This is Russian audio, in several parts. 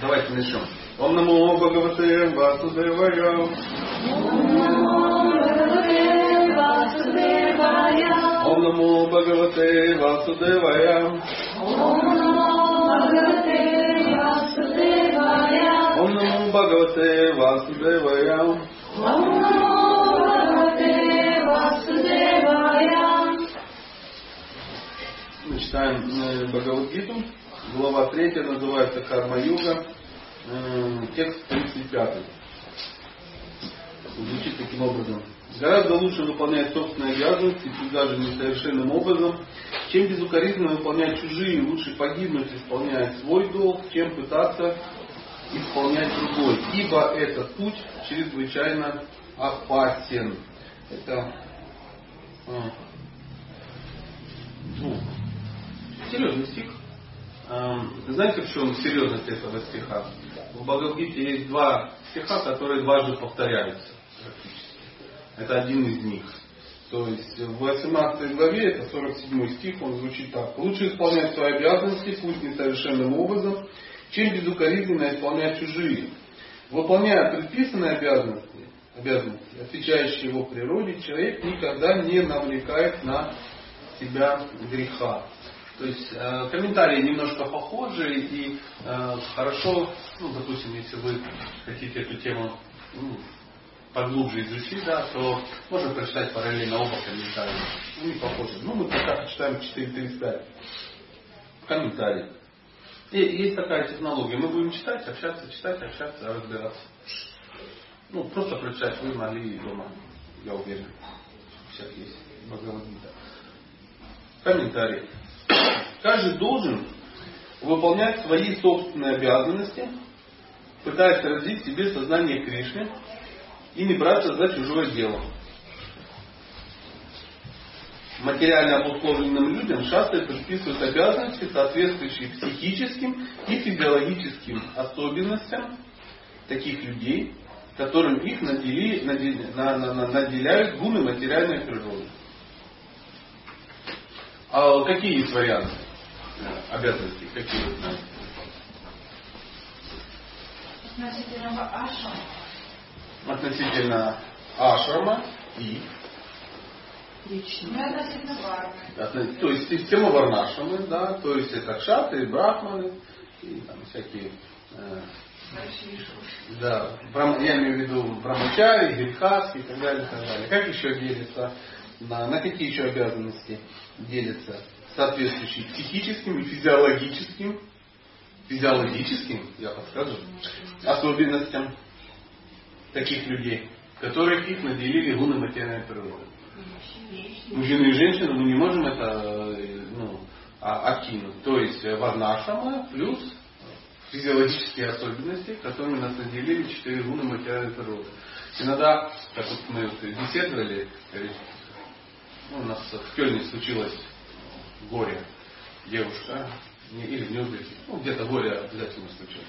Давайте начнем. Ом намо Бхагавате Васудевая. Ом намо Бхагавате Васудевая. Ом намо Бхагавате Васудевая. Мы читаем э, Бхагавадгиту. Глава 3 называется Карма-юга. Текст 35. Звучит таким образом. Гораздо лучше выполнять собственные обязанности, пусть даже несовершенным образом, чем безукоризненно выполнять чужие, лучше погибнуть, исполняя свой долг, чем пытаться исполнять другой. Ибо этот путь чрезвычайно опасен. Это а, ну, серьезный стих. А, знаете, в чем серьезность этого стиха? В Бхагавдгите есть два стиха, которые дважды повторяются. Это один из них. То есть в 18 главе, это 47 стих, он звучит так. Лучше исполнять свои обязанности, пусть несовершенным образом, чем безукоризненно исполнять чужие. Выполняя предписанные обязанности, обязанности, отвечающие его природе, человек никогда не навлекает на себя греха. То есть э, комментарии немножко похожи и э, хорошо, ну, допустим, если вы хотите эту тему ну, поглубже изучить, да, то можно прочитать параллельно оба комментария. Ну, не похожи. Ну, мы пока читаем 4.35. Комментарий. И есть такая технология. Мы будем читать, общаться, читать, общаться, разбираться. Ну, просто прочитать вы могли дома, я уверен. Сейчас есть Бхагавадгита. Комментарий. Каждый должен выполнять свои собственные обязанности, пытаясь развить в себе сознание Кришны и не браться за чужое дело. Материально обусловленным людям шастры предписывают обязанности, соответствующие психическим и физиологическим особенностям таких людей, которым их надели, надели, на, на, на, наделяют гуны материальной природы. А какие есть варианты обязанностей? Какие? Относительно ашрама. Относительно ашрама и Лично. относительно варны. то есть система варнашамы, да, то есть это кшаты, брахманы и там всякие э, да, брам, я имею в виду брамачари, гильхаски и так далее, и так далее. Как еще делится, на, на какие еще обязанности делится? Соответствующие психическим и физиологическим, физиологическим, я подскажу, особенностям таких людей, которых их наделили гуны материальной природы. Мужчины и женщины, мы не можем это ну, окинуть. То есть варнашама плюс физиологические особенности, которыми нас наделили четыре гуны материальной природы. Иногда, как вот мы беседовали, ну, у нас в Кельне случилось горе. Девушка, или в Нюрнберге, ну где-то горе обязательно случилось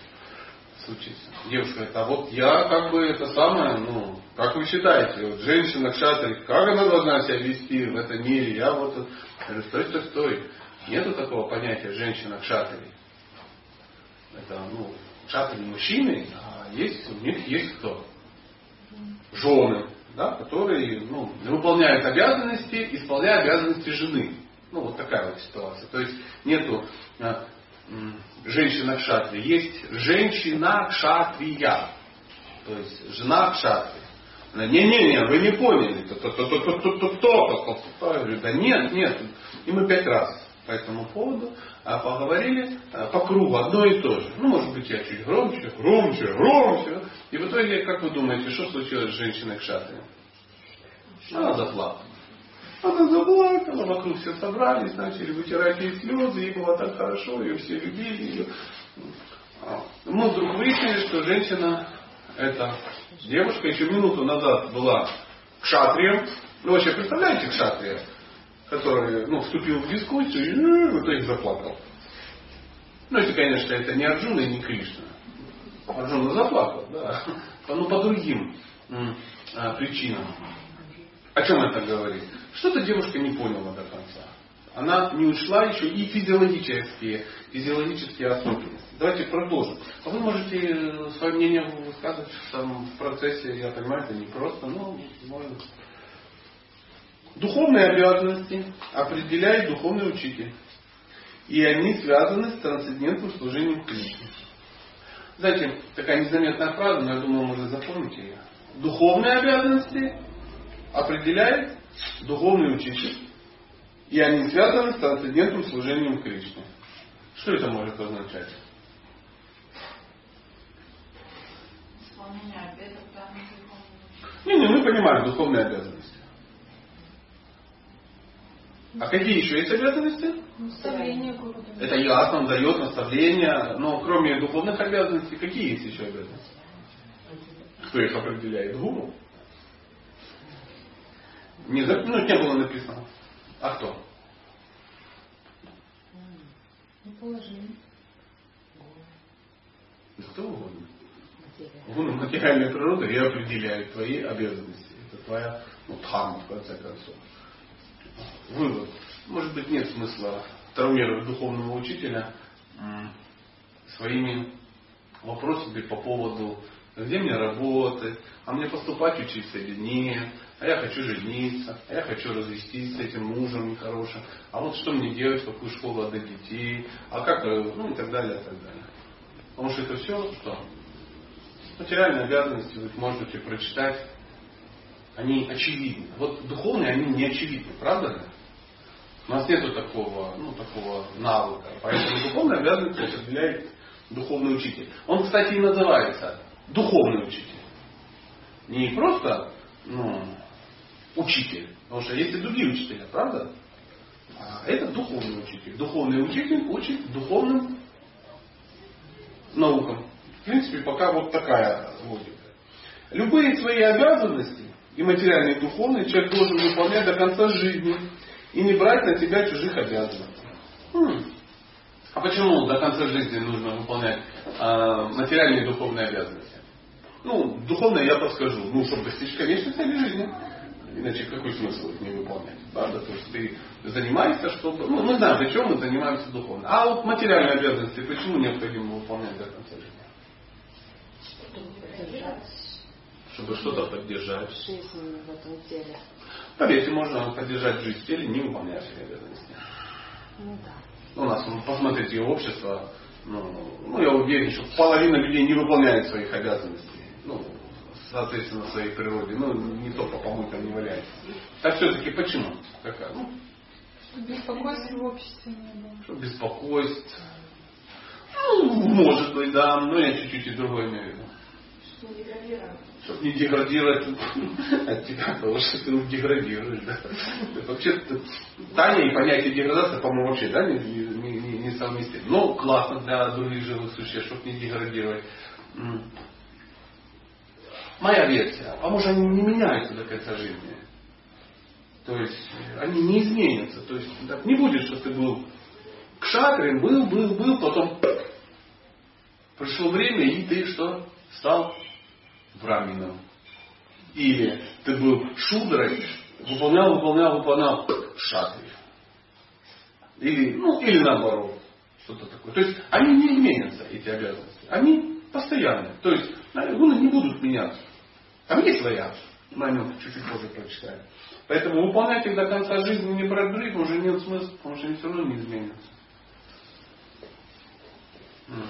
случится. Девушка говорит, а вот я как бы это самое, ну, как вы считаете, вот женщина кшатри, как она должна себя вести в этом мире? Я вот говорю, стой, стой, стой. Нету такого понятия женщина кшатри. Это, ну, кшатри мужчины, а есть, у них есть кто? Жены, да, которые ну, выполняют обязанности, исполняя обязанности жены. Ну, вот такая вот ситуация. То есть нету а, женщина кшатри. Есть женщина кшатрия. То есть жена кшатри. Не-не-не, вы не поняли. Я говорю, да нет, нет. И мы пять раз по этому поводу поговорили по кругу одно и то же. Ну, может быть, я чуть громче, громче, громче. И в итоге, как вы думаете, что случилось с женщиной кшатри? Она заплакала. Она заплакала, вокруг все собрались, начали вытирать ей слезы, ей было так хорошо, ее все любили. Ее. Мы вдруг выяснили, что женщина, эта девушка, еще минуту назад была кшатрием. Ну, вообще, представляете кшатрия, который ну, вступил в дискуссию и в итоге заплакал. Ну, если, конечно, это не Арджуна и не Кришна. Арджуна заплакал, да. Ну, по другим а, причинам. О чем это говорит? Что-то девушка не поняла до конца. она не ушла еще и физиологические, физиологические особенности. Давайте продолжим. А вы можете э, свое мнение высказывать там, в процессе, я понимаю, это не просто, но можно. Духовные обязанности определяет духовный учитель. И они связаны с трансцендентным служением Кришне. Знаете, такая незаметная фраза, но я думаю, можно запомнить ее. Духовные обязанности определяет духовный учитель. И они связаны с трансцендентным служением Кришне. Что это может означать? Не, не, мы понимаем духовные обязанности. А какие еще есть обязанности? Наставление Это ясно, он дает наставления. Но кроме духовных обязанностей, какие есть еще обязанности? Кто их определяет? Гуру? Не, ну, не было написано. А кто? Положение. Да кто угодно. Гуру материальная природа и определяет твои обязанности. Это твоя ну, дхарма, в конце концов. Вывод. Может быть, нет смысла травмировать духовного учителя своими вопросами по поводу, где мне работать, а мне поступать учиться или нет, а я хочу жениться, а я хочу развестись с этим мужем нехорошим, а вот что мне делать, в какую школу отдать детей, а как, э, ну и так далее, и так далее. Потому что это все, что материальные обязанности вы можете прочитать, они очевидны. Вот духовные, они не очевидны, правда ли? У нас нету такого, ну, такого навыка. Поэтому духовная обязанность определяет духовный учитель. Он, кстати, и называется духовный учитель. Не просто ну, учитель. Потому что есть и другие учителя, правда? А это духовный учитель. Духовный учитель учит духовным наукам. В принципе, пока вот такая логика. Любые свои обязанности, и материальные, и духовные, человек должен выполнять до конца жизни и не брать на себя чужих обязанностей. Хм. А почему до конца жизни нужно выполнять э, материальные и духовные обязанности? Ну, духовное я подскажу. Ну, чтобы достичь конечной цели жизни. Иначе какой смысл их не выполнять? Правда? То есть ты занимаешься, чтобы... Ну, мы знаем, для чего мы занимаемся духовно. А вот материальные обязанности почему необходимо выполнять до конца жизни? Чтобы что-то поддержать. Жизнь в этом теле. Поверьте, можно поддержать жизнь в теле, не выполняя свои обязанности. Ну да. Ну, у нас, ну, посмотрите, общество, ну, ну, я уверен, что половина людей не выполняет своих обязанностей. Ну, соответственно, своей природе. Ну, не то по помойкам не валяется. Так все-таки почему? Какая? Ну, Беспокойства в обществе не было. что беспокойство. Ну, может быть, да, но я чуть-чуть и другое имею в виду. Что не деградировать. Чтобы не деградировать от тебя, потому что ты деградируешь, да. Вообще, Таня и понятие деградации, по-моему, вообще, да, не, не, не, не совместимы. Но классно для других живых существ, чтобы не деградировать. Моя версия. А может они не меняются до конца жизни. То есть они не изменятся. То есть так не будет, что ты был кшатрин, был, был, был, потом пришло время, и ты что? Стал брамином. Или ты был шудрой, выполнял, выполнял, выполнял шатри. Или, ну, или наоборот. Что-то такое. То есть они не изменятся, эти обязанности. Они постоянные. То есть гуны не будут меняться. Там есть вариант. Нем чуть-чуть позже прочитаем. Поэтому выполнять их до конца жизни не продлить уже нет смысла, потому что они все равно не изменятся. М.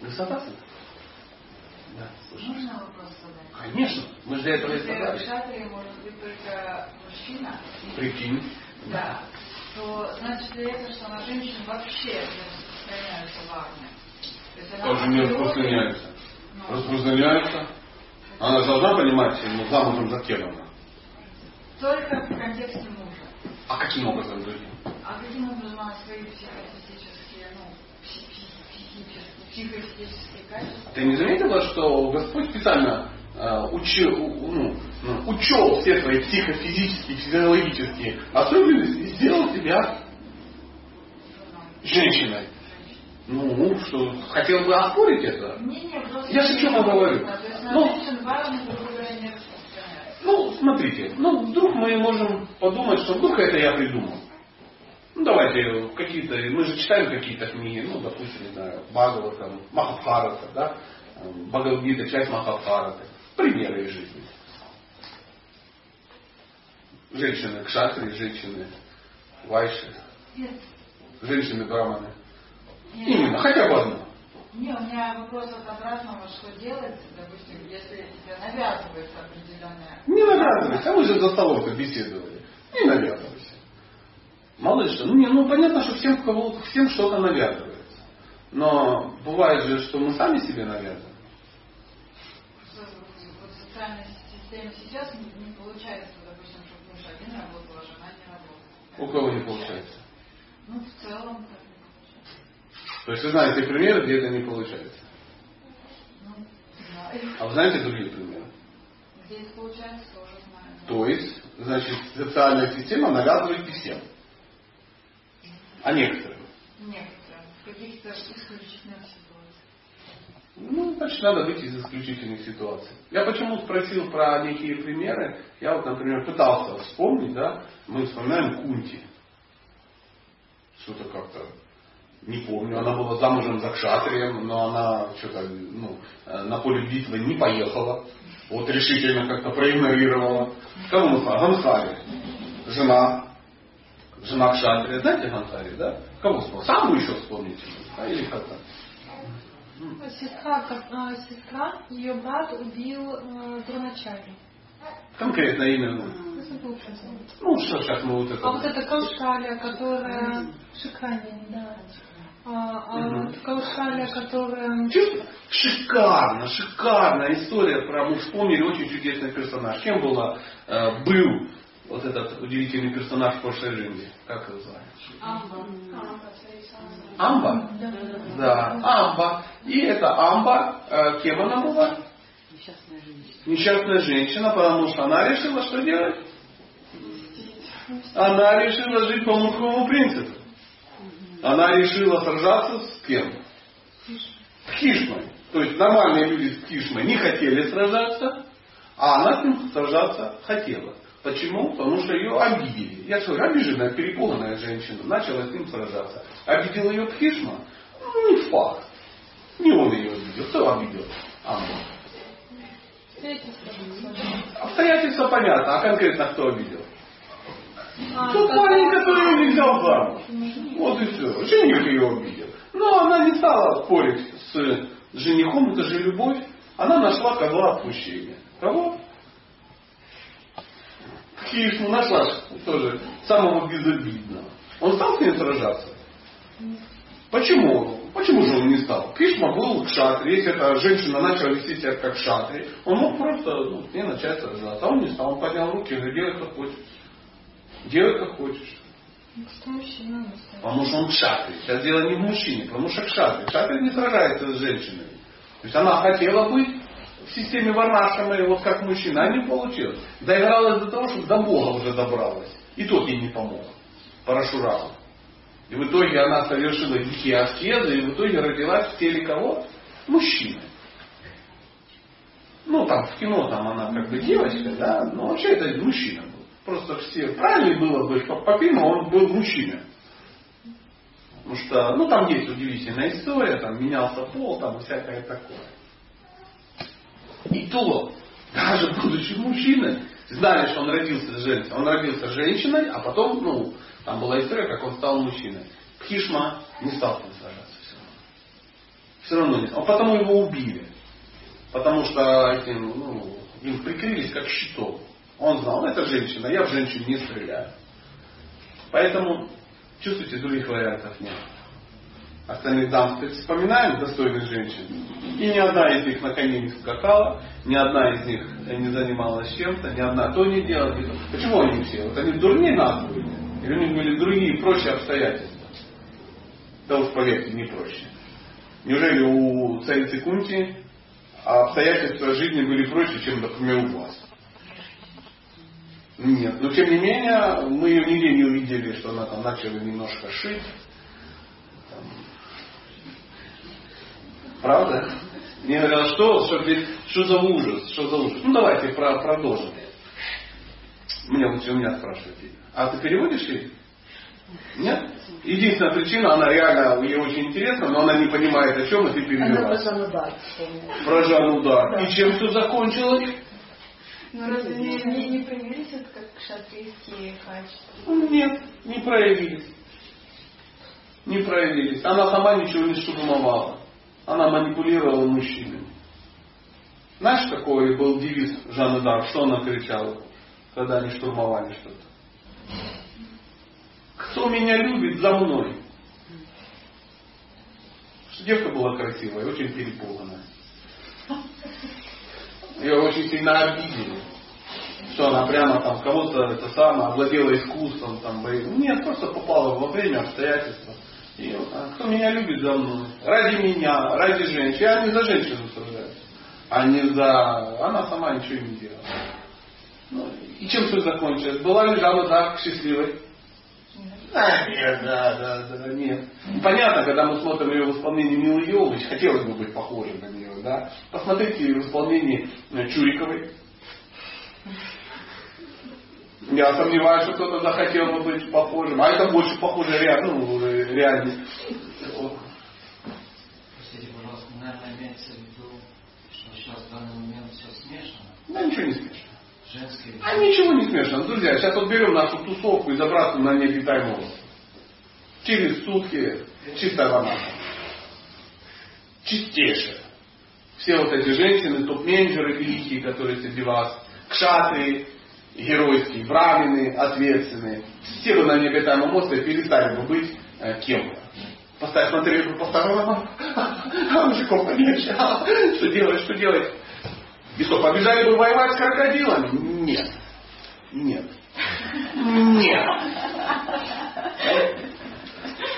Вы согласны? Да. Можно вопрос задать? Конечно, мы же для этого и Если собрались. шатре может быть только мужчина, Прикинь. да, то значит ли это, что на женщин вообще не распространяются в Тоже не распространяется. Распространяется. Она должна понимать, ну, замужем за кем она. Только в контексте мужа. А каким образом другим? А каким образом она свои психофизические, ну, психофизические качества? Ты не заметила, что Господь специально э, учил, ну, ну, учел все свои психофизические, физиологические особенности и сделал тебя женщиной? Ну, что, хотел бы оспорить это? Не, не, Я же чем говорю. Ну. Ну, смотрите, ну, вдруг мы можем подумать, что вдруг это я придумал. Ну, давайте какие-то, мы же читаем какие-то книги, ну, допустим, не знаю, Бхагавата, Махабхарата, да, Бхагавдита, часть Махабхараты, примеры из жизни. Женщины кшатри, женщины вайши, женщины браманы. Именно, хотя бы одно. Не, у меня вопрос от обратного, что делать, допустим, если тебе навязывается определенная... Не навязывайся, а мы же за столом беседовали. Не навязывайся. Мало ли что. Ну, не, ну понятно, что всем, кого, всем что-то навязывается. Но бывает же, что мы сами себе навязываем. Вот в социальной системе сейчас не, получается, допустим, чтобы муж один работал, а жена не работала. У кого не получается. Ну, в целом. То есть вы знаете примеры, где это не получается. А вы знаете другие примеры? Где это получается, тоже знаю. То есть, значит, социальная система навязывает всем. А некоторым. Некоторые. В каких-то исключительных ситуациях. Ну, значит, надо выйти из исключительных ситуаций. Я почему спросил про некие примеры. Я вот, например, пытался вспомнить, да, мы вспоминаем Кунти. Что-то как-то не помню. Она была замужем за кшатрием, но она что-то ну, э, на поле битвы не поехала. Вот решительно как-то проигнорировала. Кого мы? Гансари. Жена. Жена кшатрия. Знаете Гансари, да? Кого вспомнить? Саму еще вспомните. Да, или как-то. Сестра, как- а, сестра, ее брат убил э, Дроначари. Конкретное имя. ну. Ну, что сейчас мы вот это... А вот эта Каушалия, которая... Шикарнее, да. А, а Мгм. Каушалия, которая... Шикарно, шикарная история про... Мы вспомнили очень чудесный персонаж. Кем была, э, был вот этот удивительный персонаж в прошлой жизни? Как его звали? Амба. Амба? Да. Да, Амба. И эта Амба, э, кем она была? Несчастная женщина. Несчастная женщина, потому что она решила что делать? Она решила жить по мужскому принципу. Она решила сражаться с кем? С Хишмой. То есть нормальные люди с Хишмой не хотели сражаться, а она с ним сражаться хотела. Почему? Потому что ее обидели. Я говорю, обиженная, перепуганная женщина начала с ним сражаться. Обидел ее Пхишма? Ну, не факт. Не он ее обидел. Кто обидел? Амбу. Обстоятельства понятно, а конкретно кто обидел? А, Тот парень, который ее не взял замуж. Вот и все. Жених ее обидел. Но она не стала спорить с женихом, это же любовь. Она нашла козла отпущения. Кого? Хишну нашла тоже самого безобидного. Он стал с ней сражаться? Почему? Почему же он не стал? Кришма был кшатри. Если эта женщина начала вести себя как кшатри, он мог просто ну, с ней начать сражаться. А он не стал. Он поднял руки и говорит, делай как хочешь. Делай как хочешь. Что мужчина. Потому что он кшатри. Сейчас дело не в мужчине, потому что кшатри. Кшатри не сражается с женщинами. То есть она хотела быть в системе варнашамы, вот как мужчина, а не получилось. Доигралась до того, что до Бога уже добралась. И тот ей не помог. Парашурам. И в итоге она совершила дикие аскезы, и в итоге родилась в теле кого? Мужчины. Ну, там, в кино там она как бы девочка, да, но вообще это мужчина. Просто все, правильно было бы, что по фильму он был мужчина. Потому что, ну, там есть удивительная история, там менялся пол, там всякое такое. И то, даже будучи мужчиной, знали, что он родился женщиной. Он родился женщиной, а потом, ну, там была история, как он стал мужчиной. Пхишма не стал ним сражаться все равно. Все равно не стал. А потому его убили. Потому что этим, ну, им прикрылись как щитом. Он знал, «Ну, это женщина, я в женщин не стреляю. Поэтому, чувствуете, других вариантов нет. Остальных дам вспоминаем достойных женщин. И ни одна из них на коне не скакала, ни одна из них не занималась чем-то, ни одна то не делала. Почему они все? Вот они дурнее нас были. Или у них были другие, проще обстоятельства. Да уж поверьте, не проще. Неужели у царицы Кунти обстоятельства жизни были проще, чем, например, у вас? Нет. Но тем не менее, мы ее нигде не увидели, что она там начала немножко шить. Там. Правда? Мне говорят, что, что, что за ужас, что за ужас. Ну давайте про, продолжим. Меня лучше у меня спрашиваете. А ты переводишь ли? Нет? Единственная причина, она реально, ей очень интересна, но она не понимает о чем, и ты перевела. Она про удар. Про Жанну Дар. И чем все закончилось? Ну разве не, не, проявились это как шатрийские качества? Нет, не проявились. Не проявились. Она сама ничего не штурмовала. Она манипулировала мужчинами. Знаешь, какой был девиз Жанны Дар? Что она кричала, когда они штурмовали что-то? Кто меня любит за мной? Девка была красивая, очень перепуганная. Ее очень сильно обидели. Что она прямо там кого-то это самое овладела искусством, там, боевым. Нет, просто попала во время обстоятельства. И вот, а кто меня любит за мной? Ради меня, ради женщин. Я не за женщину сражаюсь, а не за... Она сама ничего не делала. Ну, и чем все закончилось? Была ли Жанна так счастливой? А, нет, да, да, да, нет. Понятно, когда мы смотрим ее в исполнении Милы Йовович, хотелось бы быть похожим на нее, да? Посмотрите в исполнении э, Чуриковой. Я сомневаюсь, что кто-то захотел бы быть похожим. А это больше похоже реально, ну, реально. Простите, пожалуйста, наверное, имеется в виду, что сейчас в данный момент все смешано? Да ничего не смешно. Женское... А ничего не смешно. Друзья, сейчас вот берем нашу тусовку и забрасываем на необитаемый остров. Через сутки чистая вода. Чистейшая. Все вот эти женщины, топ-менеджеры великие, которые среди вас, кшатры, геройские, брамины, ответственные, все бы на необитаемом острове перестали бы быть э, кем-то. Поставь, бы по сторонам, а мужиков а, что делать, что делать. И что, побежали бы воевать с крокодилами? Нет. Нет. Нет.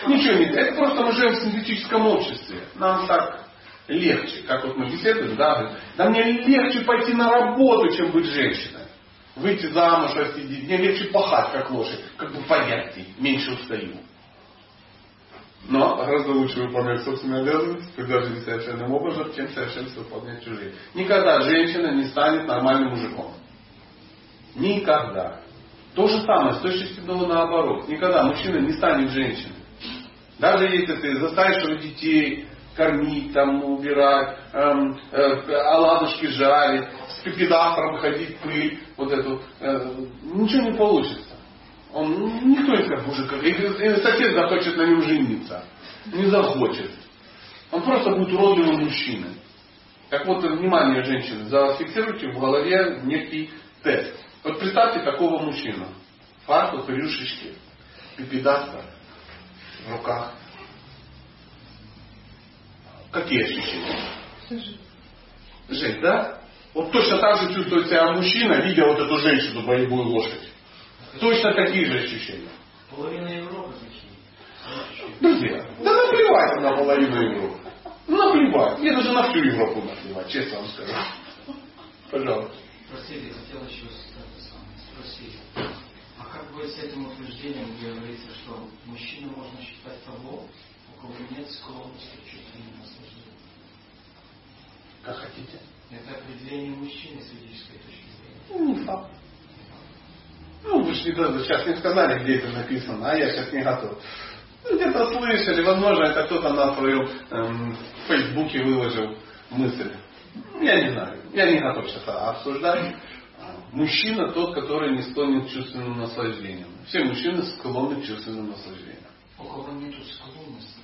Ничего не Это просто мы живем в синтетическом обществе. Нам так легче. Как вот мы беседуем, да, да мне легче пойти на работу, чем быть женщиной. Выйти замуж, детей. Мне легче пахать, как лошадь. Как бы понятней, меньше устаю. Но гораздо лучше выполнять собственные обязанности, когда жизнь совершенным образом, чем совершенство выполнять чужие. Никогда женщина не станет нормальным мужиком. Никогда. То же самое, с точностью до наоборот. Никогда мужчина не станет женщиной. Даже если ты заставишь его детей кормить, там, убирать, эм, э, оладушки жарить, с пепидатором ходить, пыль, вот эту, э, ничего не получится. Он, никто не скажет, боже, как... И сосед захочет на нем жениться. Не захочет. Он просто будет уродливым мужчиной. Так вот, внимание, женщины, зафиксируйте в голове некий тест. Вот представьте такого мужчину. Фартук, рюшечки, пипедастер в руках. Какие ощущения? Жесть, да? Вот точно так же чувствует себя мужчина, видя вот эту женщину, боевую лошадь. Точно такие же ощущения. Половина Европы такие. Друзья, да наплевать на половину Европы. Наплевать. Мне даже на всю Европу наплевать, честно вам скажу. Пожалуйста. Простите, хотел еще спросить. А как быть с этим утверждением, где говорится, что мужчину можно считать того, кого нет склонности к чувственным наслаждениям? Как хотите. Это определение мужчины с физической точки зрения. Ну, не факт. Ну, вы же не, сейчас не сказали, где это написано, а я сейчас не готов. Ну, где-то слышали, возможно, это кто-то на своем эм, фейсбуке выложил мысль. Я не знаю, я не готов сейчас обсуждать. Мужчина тот, который не склонен к чувственным наслаждениям. Все мужчины склонны к чувственным наслаждениям. У кого нет склонности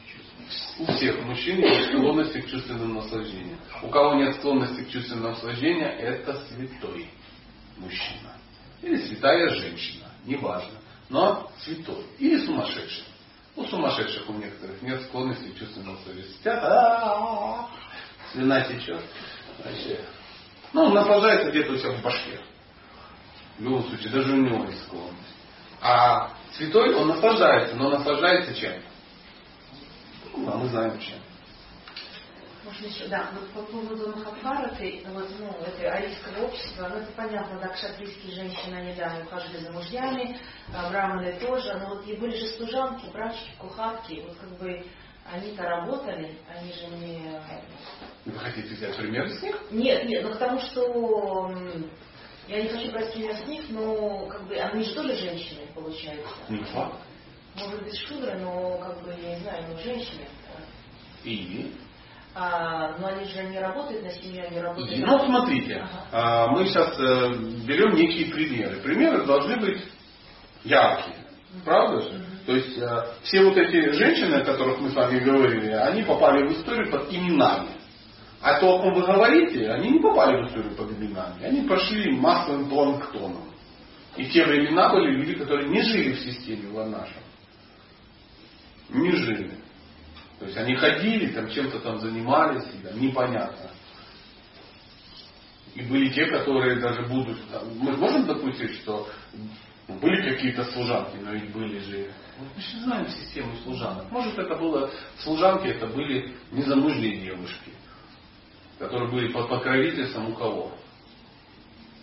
У всех мужчин есть склонности к чувственным наслаждениям. У кого нет склонности к чувственным наслаждениям, это святой мужчина. Или святая женщина, неважно. Но святой. Или сумасшедший. У сумасшедших у некоторых нет склонности к чувственным наслаждениям. Слюна течет. Вообще. Ну, наслаждается где-то у себя в башке. В любом случае, даже у него есть склонность. А святой, он наслаждается, но наслаждается чем? Ну, а мы знаем чем. Можно еще, да, вот по поводу Махабхараты, вот, ну, это арийское общество, ну, это понятно, да, кшатрийские женщины, они, да, ухаживали за мужьями, а браманы тоже, но вот и были же служанки, брачки, кухарки, вот как бы они-то работали, они же не... Вы хотите взять пример с них? Нет, нет, ну потому что Я не хочу брать пример с них, но как бы они же тоже женщины, получается. Не факт. Может быть шудра, но как бы, я не знаю, но женщины. И? А, но они же не работают на семью, они работают И, на... ну, смотрите, Ага. а, мы сейчас э, берем некие примеры. Примеры должны быть яркие. Правда же? То есть э, все вот эти женщины, о которых мы с вами говорили, они попали в историю под именами. А то, о ком вы говорите, они не попали в историю под именами. Они пошли массовым планктоном. И те времена были люди, которые не жили в системе Варнаша. Не жили. То есть они ходили, там чем-то там занимались, там, непонятно. И были те, которые даже будут... мы можем допустить, что были какие-то служанки, но ведь были же... Мы же знаем систему служанок. Может это было... Служанки это были незамужние девушки, которые были под покровительством у кого?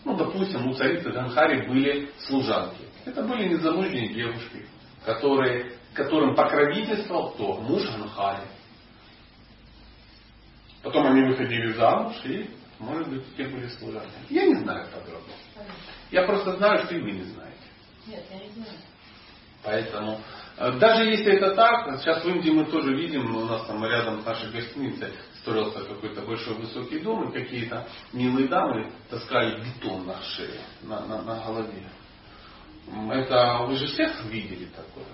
Ну, допустим, у царицы Ганхари были служанки. Это были незамужние девушки, которые, которым покровительствовал кто? Муж Ганхари. Потом они выходили замуж и, может быть, те были служанки. Я не знаю подробно. Я просто знаю, что и вы не знаете. Нет, я не знаю. Поэтому, э, даже если это так, сейчас в Индии мы тоже видим, у нас там рядом с нашей гостиницей строился какой-то большой высокий дом, и какие-то милые дамы таскали бетон на шее, на, на, на голове. Это вы же всех видели такое?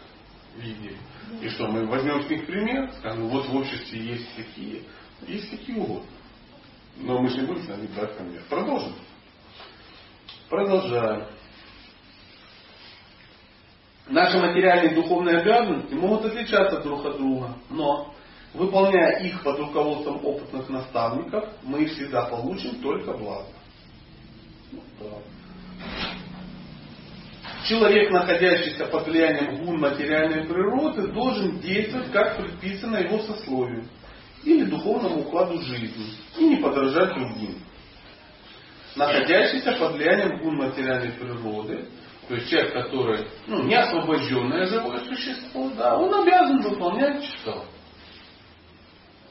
Видели. И что, мы возьмем с них пример, скажем, вот в обществе есть такие, есть какие угодно. Но мы же не будем с нами брать пример. Продолжим. Продолжаем. Наши материальные и духовные обязанности могут отличаться друг от друга, но выполняя их под руководством опытных наставников, мы всегда получим только благо. Ну, да. Человек, находящийся под влиянием гун материальной природы, должен действовать, как предписано его сословию или духовному укладу жизни, и не подражать другим. Находящийся под влиянием гун материальной природы, то есть человек, который ну, не освобожденное живое существо, да, он обязан выполнять что?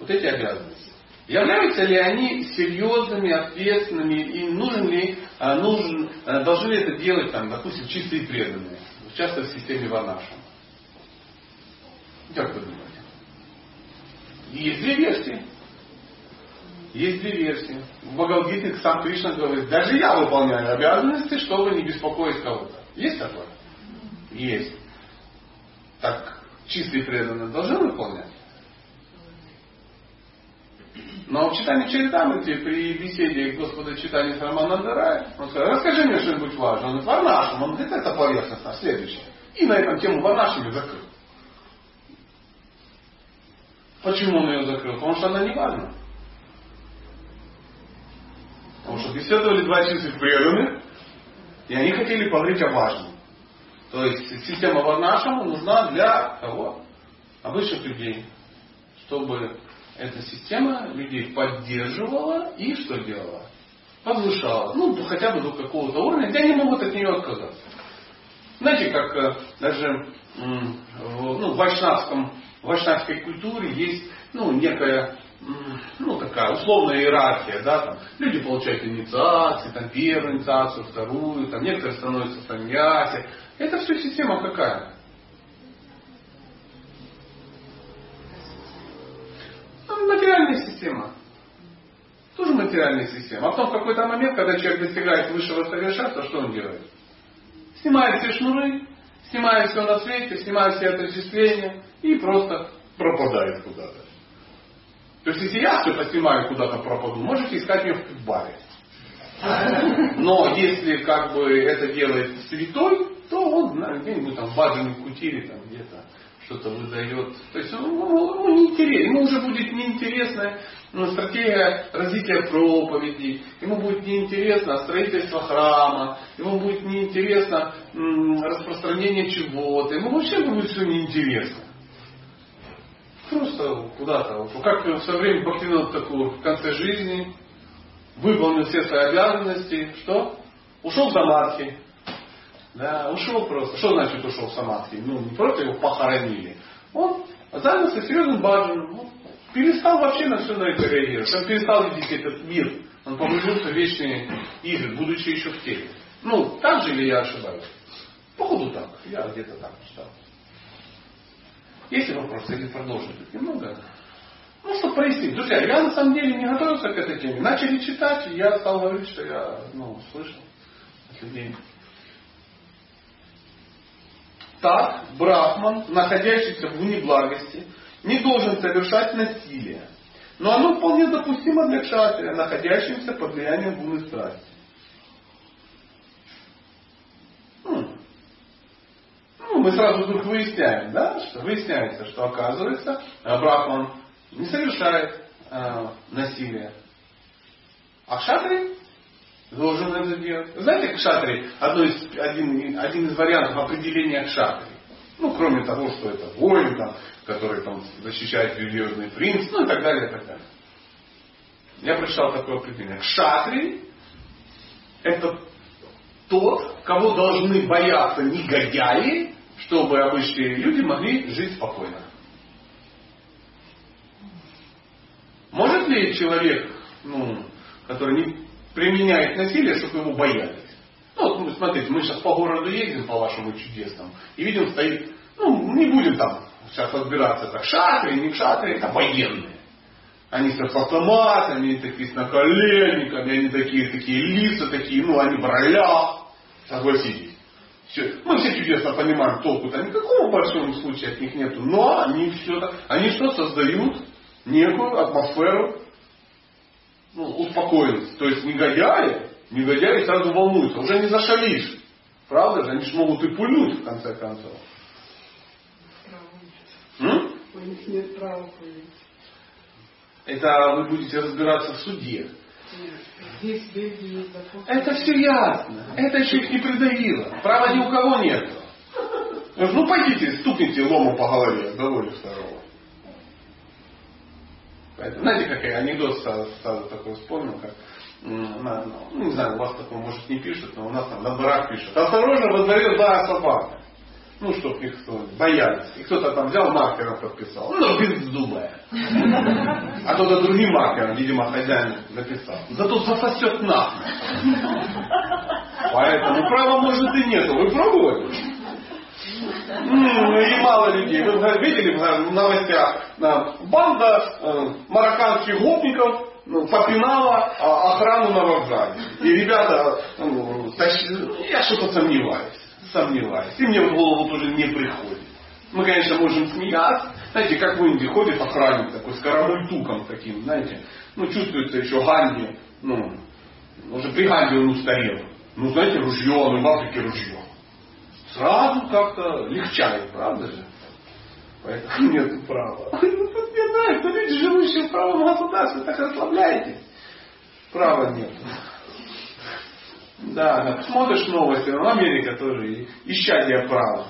Вот эти обязанности. Являются ли они серьезными, ответственными и нужен ли, а, нужен, а, должны ли это делать, там, допустим, чистые преданные, часто в системе Варнашем? Как вы думаете? Есть две версии. Есть две версии. В Бхагавадгите сам Кришна говорит, даже я выполняю обязанности, чтобы не беспокоить кого-то. Есть такое? Есть. Так чистые преданные должны выполнять? Но в читании Чаритамрити при беседе Господа читания с Раманандарай, он сказал, расскажи мне что-нибудь важное. Он говорит, Варнашем. Он говорит, это поверхностно, следующее. И на этом тему Варнашами закрыл. Почему он ее закрыл? Потому что она не важна. Потому что беседовали два чистых преданных, и они хотели поговорить о важном. То есть система Варнашама нужна для кого? Обычных людей. Чтобы эта система людей поддерживала и что делала? Повышала. Ну, хотя бы до какого-то уровня, где они могут от нее отказаться. Знаете, как э, даже в, ну, в, вайшнавской культуре есть ну, некая ну, такая условная иерархия, да, там, люди получают инициации, там, первую инициацию, вторую, там, некоторые становятся саньяси. Это все система какая? Ну, материальная система. Тоже материальная система. А потом в какой-то момент, когда человек достигает высшего совершенства, что он делает? Снимает все шнуры, снимает все на свете, снимает все отождествления и просто пропадает куда-то. То есть, если я что-то снимаю куда-то пропаду, можете искать меня в баре. Но если как бы это делает святой, то он где-нибудь там в баджане кутире там где-то что-то выдает. То есть ему неинтересно, ему уже будет неинтересна ну, стратегия развития проповеди, ему будет неинтересно строительство храма, ему будет неинтересно распространение чего-то, ему вообще будет все неинтересно. Просто куда-то. Как в свое время Бхактивинод такой в конце жизни выполнил все свои обязанности, что? Ушел в Самадхи. Да, ушел просто. Что значит ушел в Самадхи? Ну, не просто его похоронили. Он занялся серьезным баджаном. Он перестал вообще на все на это реагировать. Он перестал видеть этот мир Он погрузился в вечные игры, будучи еще в теле. Ну, так же или я ошибаюсь? Походу так. Я где-то так читал. Есть ли вопросы или продолжить немного? Ну, чтобы прояснить. Друзья, я на самом деле не готовился к этой теме. Начали читать, и я стал говорить, что я ну, слышал от людей. Так, Брахман, находящийся в неблагости, не должен совершать насилие. Но оно вполне допустимо для кшатрия, находящегося под влиянием гуны страсти. Ну, ну, мы сразу вдруг выясняем, да, что выясняется, что оказывается, Брахман не совершает э, насилие. А кшатри должен это делать. знаете, кшатри, одно из, один, один из вариантов определения кшатри. Ну, кроме того, что это воин, там, который там, защищает религиозный принцип, ну и так далее, и так далее. Я прочитал такое определение. Кшатри это тот, кого должны бояться негодяи, чтобы обычные люди могли жить спокойно. Может ли человек, ну, который не применяет насилие, чтобы его боялись? Ну, вот, смотрите, мы сейчас по городу едем, по вашему чудесному, и видим, стоит, ну, не будем там сейчас разбираться, это шатры, не шатры, это военные. Они все с автоматами, они такие с наколенниками, они такие, такие лица, такие, ну, они в ролях. Согласитесь. Все. Мы все чудесно понимаем, толку-то никакого в большом случае от них нету. Но они все они что создают? Некую атмосферу ну, успокоенности. То есть негодяи, негодяи сразу волнуются. Уже не зашалишь. Правда же? Они же могут и пульнуть в конце концов. У них нет права пулить. Это вы будете разбираться в суде. Здесь. Это все ясно. Это еще их не придавило. Права ни у кого нет. Ну пойдите, стукните лому по голове, довольно второго. Поэтому, знаете, как я анекдот сразу, сразу такой вспомнил, как на, ну, не знаю, у вас такое может не пишут, но у нас там на дворах пишут. Осторожно, во дворе злая собака. Ну, чтоб их боялись. И кто-то там взял маркером подписал. Ну, беззубая. А кто-то другим маркером, видимо, хозяин написал. Зато засосет нахуй. Поэтому права может и нету. Вы пробовали? Ну, и мало людей. Вы видели в новостях? Банда э, марокканских гопников ну, попинала а, охрану на вокзале. И ребята ну, я что-то сомневаюсь сомневаюсь. И мне в голову тоже не приходит. Мы, конечно, можем смеяться. Знаете, как в Индии ходит охранник такой с карамультуком таким, знаете. Ну, чувствуется еще Ганди. Ну, уже при Ганди он устарел. Ну, знаете, ружье, ну, в Африке ружье. Сразу как-то легчает, правда же? Поэтому нет права. Я знаю, что люди, живущие в правом государстве, так расслабляетесь. Права нет. Да, да. Смотришь новости, ну, Америка тоже исчадие права.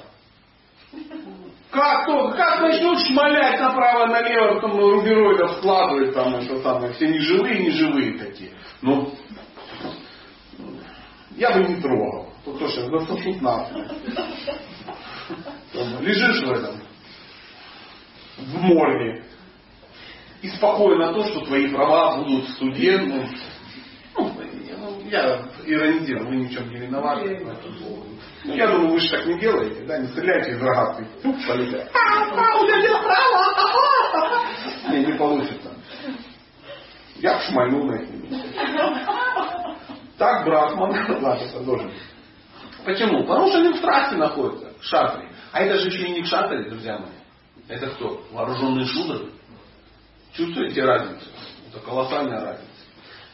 Как, то, как начнут шмалять направо-налево, там рубероидов складывают, там это самое, все неживые, неживые такие. Ну, я бы не трогал. То что, сейчас засосут нахуй. Лежишь в этом, в морге, и спокойно то, что твои права будут в суде, ну, я иронизирую, вы ни в чем не виноваты. Ну, я думаю, вы же так не делаете, да, не стреляйте из рогатки, туп, полетят. Не, не получится. Я шмальну на их Так Брахман, ладно, продолжим. Почему? Потому что они в страсти находятся, шатри. А это же еще и не кшатри, друзья мои. Это кто? Вооруженные шудры. Чувствуете разницу? Это колоссальная разница.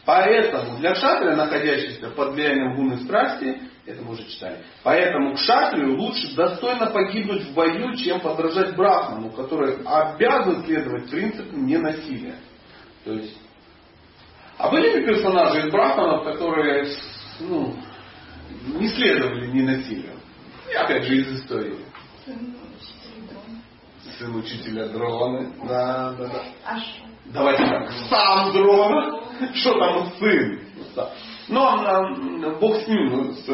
Поэтому для кшатрия, находящегося под влиянием гуны страсти, это мы уже читали, поэтому кшатрию лучше достойно погибнуть в бою, чем подражать брахману, который обязан следовать принципу ненасилия. То есть, а были ли персонажи из брахманов, которые ну, не следовали ненасилию? И опять же из истории. Сын учителя Дроны. Да, да, да. А Давайте так. Сам Дрона. Что там сын? Но Бог с ним, с,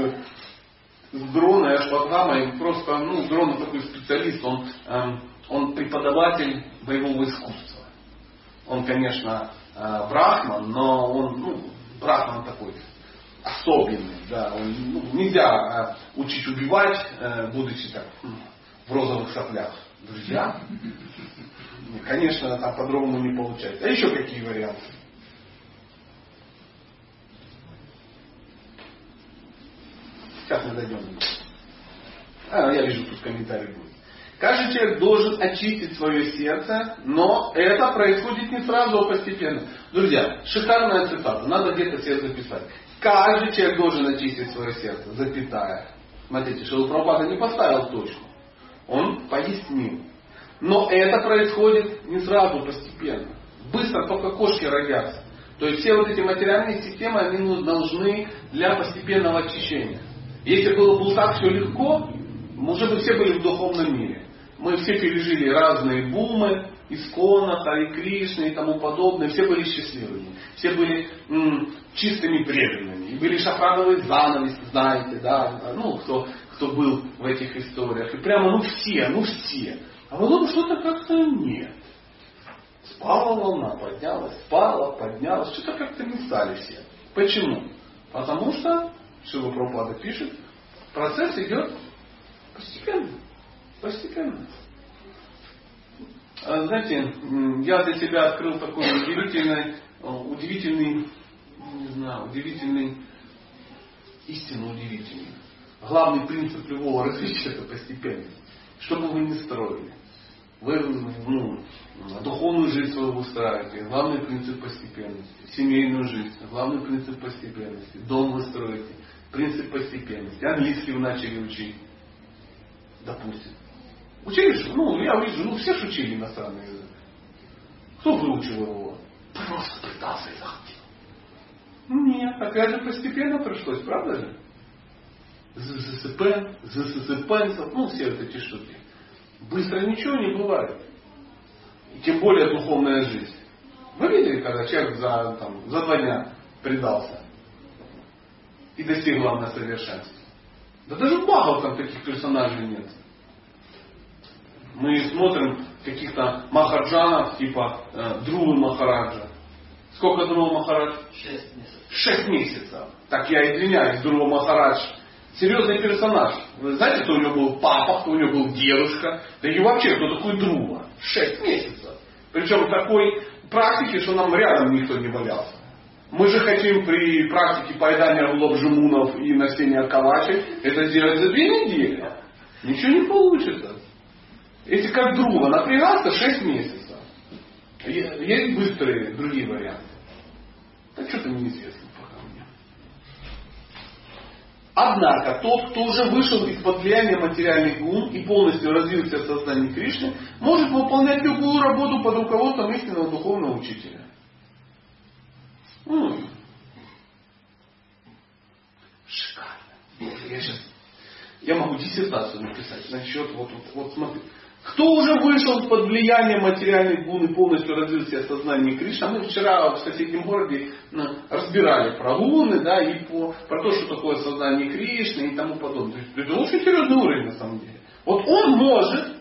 с Дроной, Ашватхамой, просто, ну, Дрона такой специалист, он, он преподаватель боевого искусства. Он, конечно, э, брахман, но он ну, брахман такой особенный, да, ну, нельзя а, учить убивать, э, будучи так в розовых соплях. Друзья, конечно, там по-другому не получается. А еще какие варианты? Сейчас мы дойдем. А, я вижу, тут комментарий будет. Каждый человек должен очистить свое сердце, но это происходит не сразу, а постепенно. Друзья, шикарная цитата, надо где-то себе записать. Каждый человек должен очистить свое сердце, запятая. Смотрите, Шилупрапада не поставил точку. Он пояснил. Но это происходит не сразу, постепенно. Быстро только кошки родятся. То есть все вот эти материальные системы, они должны для постепенного очищения. Если было бы так все легко, мы уже бы все были в духовном мире. Мы все пережили разные бумы, Искона, Хари Кришны и тому подобное. Все были счастливыми. Все были м, чистыми преданными. И были шафрановые занавесы, знаете, да, ну, кто, кто был в этих историях. И прямо, ну все, ну все. А потом что-то как-то нет. Спала волна, поднялась, спала, поднялась. Что-то как-то не стали все. Почему? Потому что, Шива Прабхупада пишет, процесс идет постепенно. Постепенно. А, знаете, я для себя открыл такой удивительный, удивительный, не знаю, удивительный, истинно удивительный. Главный принцип любого развития это постепенность. Что бы вы ни строили. Вы ну, духовную жизнь свою выстраиваете. Главный принцип постепенности. Семейную жизнь. Главный принцип постепенности. Дом вы строите. Принцип постепенности. Английский вы начали учить. Допустим. Учили же? Ну, я вижу, ну все же учили иностранный язык. Кто выучил его? Просто пытался и захотел. Нет, опять же постепенно пришлось, правда же? ЗССП, ЗССПенцев, ну все вот эти штуки. Быстро ничего не бывает. И тем более духовная жизнь. Вы видели, когда человек за, там, за два дня предался и достиг главного совершенства? Да даже в Бахов там таких персонажей нет. Мы смотрим каких-то махараджанов, типа э, Друвы Махараджа. Сколько Друва Махарадж? Шесть месяцев. Шесть месяцев. Так я извиняюсь, Друва Махарадж серьезный персонаж. Вы знаете, кто у него был папа, кто у него был дедушка, да и вообще, кто такой Друва. Шесть месяцев. Причем такой практики, что нам рядом никто не валялся. Мы же хотим при практике поедания лобжимунов и носения калачей это сделать за две недели. Ничего не получится. Если как Друва напрягаться, шесть месяцев. Есть быстрые другие варианты. Так что-то неизвестно. Однако тот, кто уже вышел из-под влияния материальных гун и полностью развился в сознании Кришны, может выполнять любую работу под руководством истинного духовного учителя. М-м. Шикарно. Я сейчас я могу диссертацию написать насчет вот, вот, вот смотри. Кто уже вышел под влиянием материальных гун и полностью развился в сознании Кришны? Мы вчера в соседнем городе ну, разбирали про луны, да, и по, про то, что такое сознание Кришны и тому подобное. То есть это очень серьезный уровень на самом деле. Вот он может,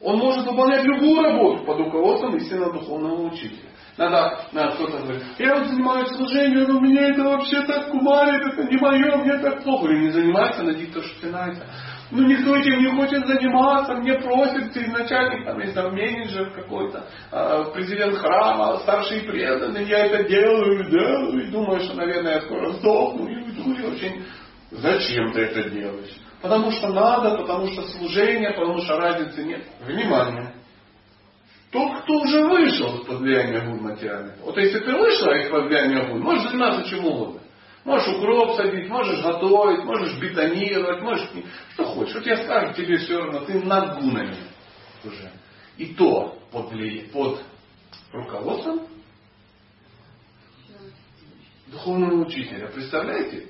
он может выполнять любую работу под руководством истинного духовного учителя. Надо, надо кто-то говорит, я вот занимаюсь служением, но меня это вообще так кумарит, это не мое, мне так плохо. Или не занимается, то, что тебе нравится ну никто этим не хочет заниматься, мне просит ты начальник, там, есть там менеджер какой-то, э, президент храма, старший преданный, я это делаю, делаю, и думаю, что, наверное, я скоро сдохну, и уйду, и очень... Зачем ты это делаешь? Потому что надо, потому что служение, потому что разницы нет. Внимание! Тот, кто уже вышел из-под влияния гун материальных. Вот если ты вышел из-под влияния гун, можешь заниматься чем угодно. Можешь укроп садить, можешь готовить, можешь бетонировать, можешь... Что хочешь. Вот я скажу тебе все равно, ты над гунами уже. И то под, под руководством духовного учителя. Представляете?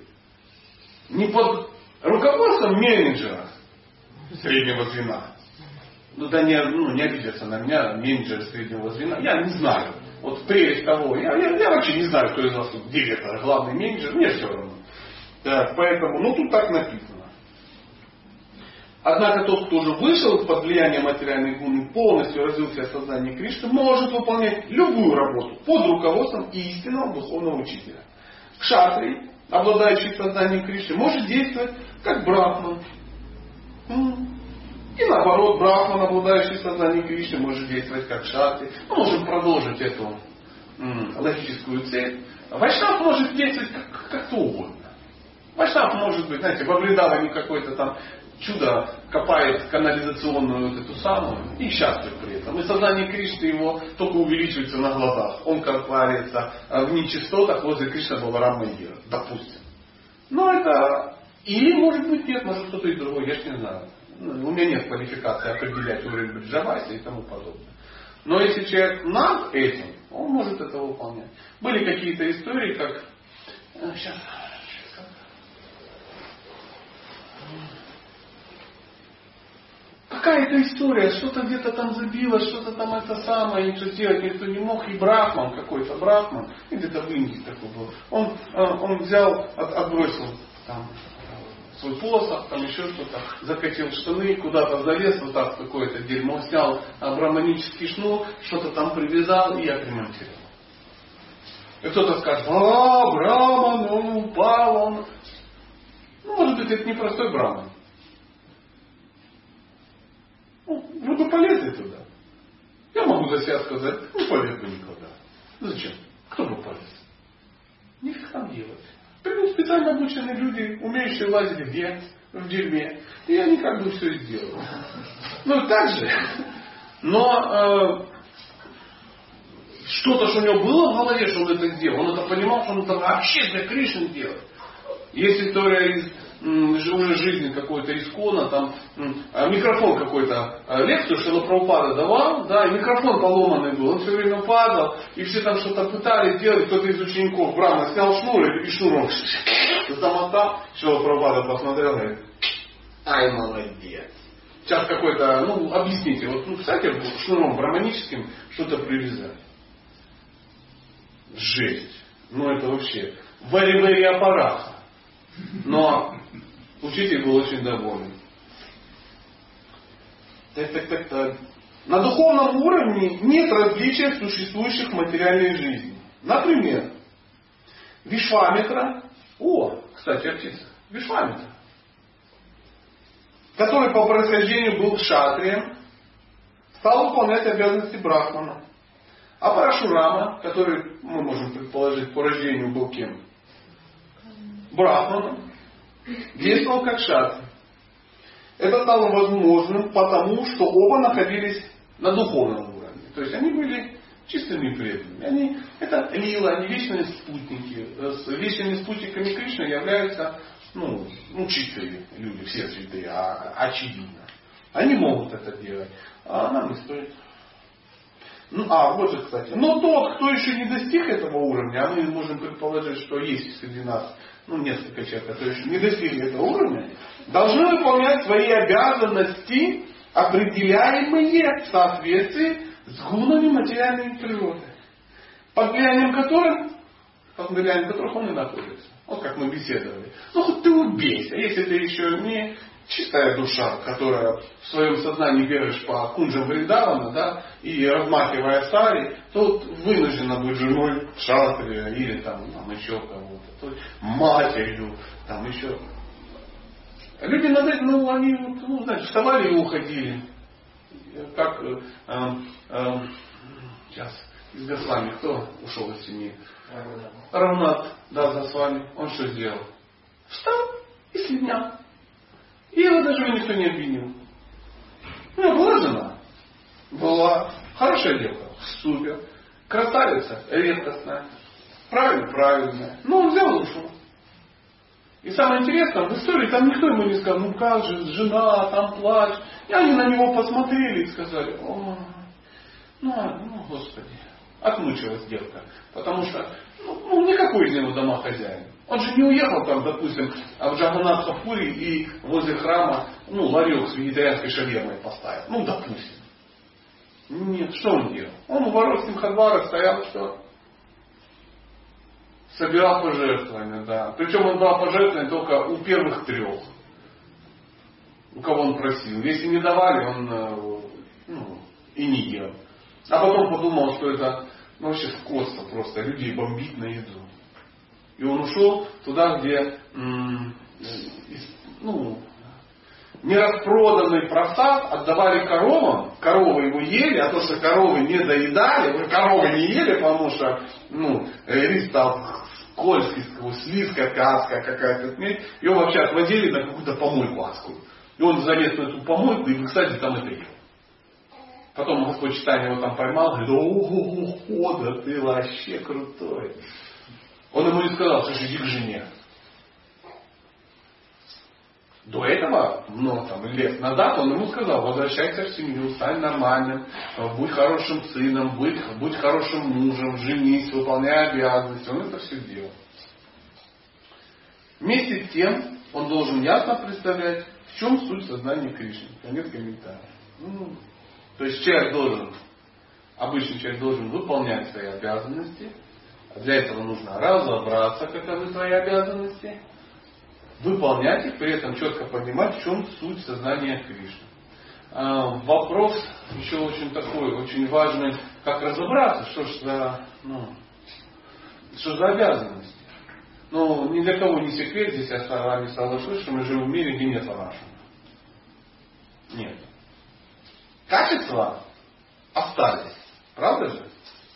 Не под руководством менеджера среднего звена. Ну да не, ну, не обидятся на меня менеджер среднего звена. Я не знаю. Вот прелесть того, я, я, я вообще не знаю, кто из вас тут директор, главный менеджер, мне все равно. Так, поэтому, ну тут так написано. Однако тот, кто уже вышел под влияние материальной гуны, полностью развился в сознании Кришны, может выполнять любую работу под руководством истинного духовного учителя. Кшатрий, обладающий сознанием Кришны, может действовать как брахман. И наоборот, брахман, обладающий сознанием Кришны, может действовать как шатри. Мы можем продолжить эту логическую цель. Вайшнав может действовать как, как то угодно. Вайшнав может быть, знаете, во Вриндаване какой-то там чудо копает канализационную вот эту самую и счастлив при этом. И сознание Кришны его только увеличивается на глазах. Он как говорится в нечистотах возле Кришны Рамайира, допустим. Но это или может быть нет, может кто-то и другой, я ж не знаю. Ну, у меня нет квалификации определять уровень Бриджавайса и тому подобное. Но если человек над этим, он может это выполнять. Были какие-то истории, как... Сейчас, э, какая-то история, что-то где-то там забило, что-то там это самое, ничего сделать никто не мог, и Брахман какой-то, Брахман, где-то в Индии такой был, он, э, он взял, отбросил там свой посох, там еще что-то, закатил штаны, куда-то залез, вот так какое-то дерьмо, снял браманический шнур, что-то там привязал и отремонтировал. И кто-то скажет, а, Браман, он упал, он... Ну, может быть, это не простой Браман. Ну, вы бы полезли туда. Я могу за себя сказать, не полез бы никуда. Ну зачем? Кто бы полез? Нифиг там делать. Специально обученные люди, умеющие лазить вверх, в дерьме. И они как бы все сделают. Ну, так же. Но э, что-то, что у него было в голове, что он это сделал, он это понимал, что он это вообще для Кришны делает. Есть история из уже жизни какой-то рискона, там а, микрофон какой-то, а, лекцию Шила Прабхупада давал, да, и микрофон поломанный был, он все время падал, и все там что-то пытались делать, кто-то из учеников Брама снял шнур и шнуром замотал, Шила Прабхупада посмотрел и говорит, ай, молодец. Сейчас какой-то, ну, объясните, вот, ну, кстати, шнуром браманическим что-то привязать. Жесть. Ну, это вообще very-very аппарат. Но учитель был очень доволен. Так, так, так, так. На духовном уровне нет различия в существующих материальной жизни. Например, Вишвамитра, о, кстати, птица, Вишвамитра, который по происхождению был шатрием, стал выполнять обязанности брахмана. А Парашурама, который, мы можем предположить, по рождению был кем? Брахманом, действовал как шатри. Это стало возможным потому, что оба находились на духовном уровне. То есть они были чистыми преданными. Они, это лила, они вечные спутники. С вечными спутниками Кришны являются ну, ну, чистые люди, все святые, а, очевидно. Они могут это делать, а нам не стоит. Ну, а, вот же, кстати. Но тот, кто еще не достиг этого уровня, а мы можем предположить, что есть среди нас ну, несколько человек, которые еще не достигли этого уровня, должны выполнять свои обязанности, определяемые в соответствии с гунами материальной природы, под влиянием которых, под влиянием которых он и находится. Вот как мы беседовали. Ну хоть ты убейся, если ты еще не чистая душа, которая в своем сознании бегаешь по кунджам Вриндавана, да, и размахивая сари, то вынуждена быть женой шатрия или там, там еще кого-то, то матерью, там еще. Люди ну, они, ну, знаете, вставали и уходили. Как, э, э, сейчас, из Гослами, кто ушел из семьи? Равнат, да, за с вами. Он что сделал? Встал и слинял. И его даже никто не обвинил. У него была жена. Была хорошая девка. Супер. Красавица. Редкостная. Правильно, правильно. Но он взял и ушел. И самое интересное, в истории там никто ему не сказал, ну как же, жена, там плачь. И они на него посмотрели и сказали, о, ну, ну господи, отмучилась девка. Потому что ну, ну никакой из него дома хозяин. Он же не уехал там, допустим, в Джаганат и возле храма, ну, ларек с вегетарианской шавермой поставил. Ну, допустим. Нет, что он делал? Он у ворот Симхадвара стоял, что? Собирал пожертвования, да. Причем он брал пожертвования только у первых трех. У кого он просил. Если не давали, он э, ну, и не ел. А потом подумал, что это ну, вообще скотство просто. Людей бомбить на еду. И он ушел туда, где ну, нераспроданный просад отдавали коровам, коровы его ели, а то, что коровы не доедали, коровы не ели, потому что ну, рис стал скользкий, слизкая, каска какая-то, и его вообще отводили на какую-то помойку адскую. И он залез на эту помойку и, кстати, там это ел. Потом Господь читание его там поймал, говорит, ого, да ты вообще крутой. Он ему не сказал, слушай, иди к жене. До этого, ну, там, лет назад он ему сказал, возвращайся в семью, стань нормальным, будь хорошим сыном, будь, будь хорошим мужем, женись, выполняй обязанности. Он это все делал. Вместе с тем, он должен ясно представлять, в чем суть сознания Кришны. Конец комментария. Ну, то есть человек должен, обычный человек должен выполнять свои обязанности. Для этого нужно разобраться, каковы свои обязанности – выполнять их, при этом четко понимать, в чем суть сознания Кришны. А, вопрос еще очень такой, очень важный, как разобраться, что ж за, ну, что за обязанности. Ну, ни для кого не секрет, здесь я с вами соглашусь, что мы живем в мире, где нет нашего. Нет. Качества остались. Правда же?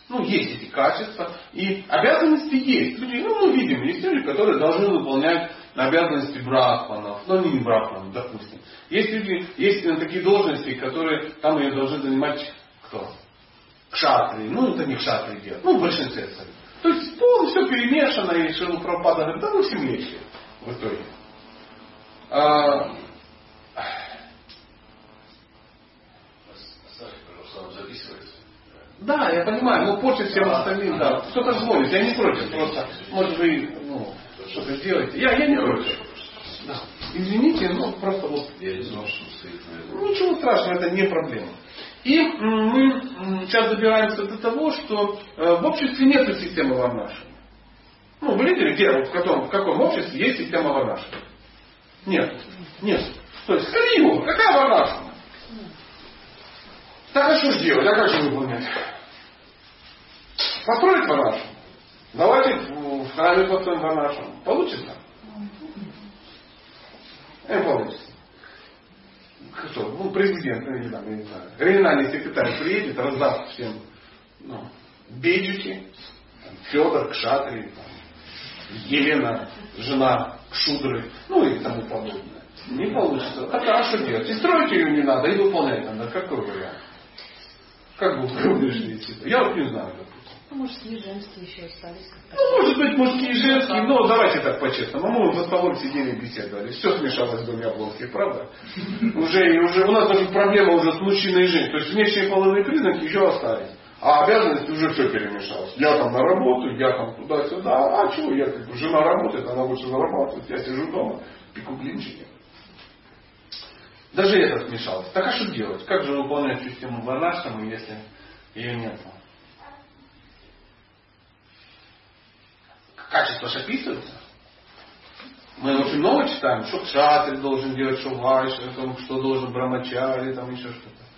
Ну, есть эти качества. И обязанности есть. Люди, ну, мы видим, есть люди, которые должны выполнять обязанности брахманов, ну не брахманов, допустим. Есть люди, есть такие должности, которые там ее должны занимать кто? Кшатри. Ну, это не кшатри делают. Ну, в большинстве своем. То есть полностью все перемешано, и Шилу Прабхупада говорит, да вы все лечите в итоге. А... Да, я понимаю, но портит всем остальным, да. Кто-то звонит, я не против, просто, может, вы ну, что-то делаете. Я, я не против. Да. Извините, но просто вот... Я не знал, что стоит на Ничего страшного, это не проблема. И мы сейчас добираемся до того, что э, в обществе нет системы варнаши. Ну, вы видели, где, в, каком, в каком обществе есть система варнаши? Нет. Нет. То есть, Калиюга, какая варнаша? Так а что же делать? А как же выполнять? Построить варнашу? Давайте в храме построим варнашу. Получится? Не получится. Кто? Ну, президент, ну, не знаю, не знаю. Региональный секретарь приедет, раздаст всем ну, беджики, Федор, Кшатри, Елена, жена Кшудры, ну и тому подобное. Не получится. Так а что делать? И строить ее не надо, и выполнять надо. Какой вариант? Как бы вы Я вот не знаю. Ну, мужские и женские еще остались. Ну, может быть, мужские и женские, но давайте так по-честному. Мы за столом сидели и беседовали. Все смешалось в доме Облонских, правда? Уже, уже, у нас даже проблема уже с мужчиной и женщиной. То есть внешние половые признаки еще остались. А обязанности уже все перемешалось. Я там на работу, я там туда-сюда. А чего я как бы, жена работает, она лучше зарабатывает, я сижу дома, пеку блинчики. Даже это смешалось. Так а что делать? Как же выполнять систему Варнашрама, если ее нет? Качества же описываются. Мы очень много читаем, что кшатри должен делать, что вайша, что должен брамачари, там еще что-то.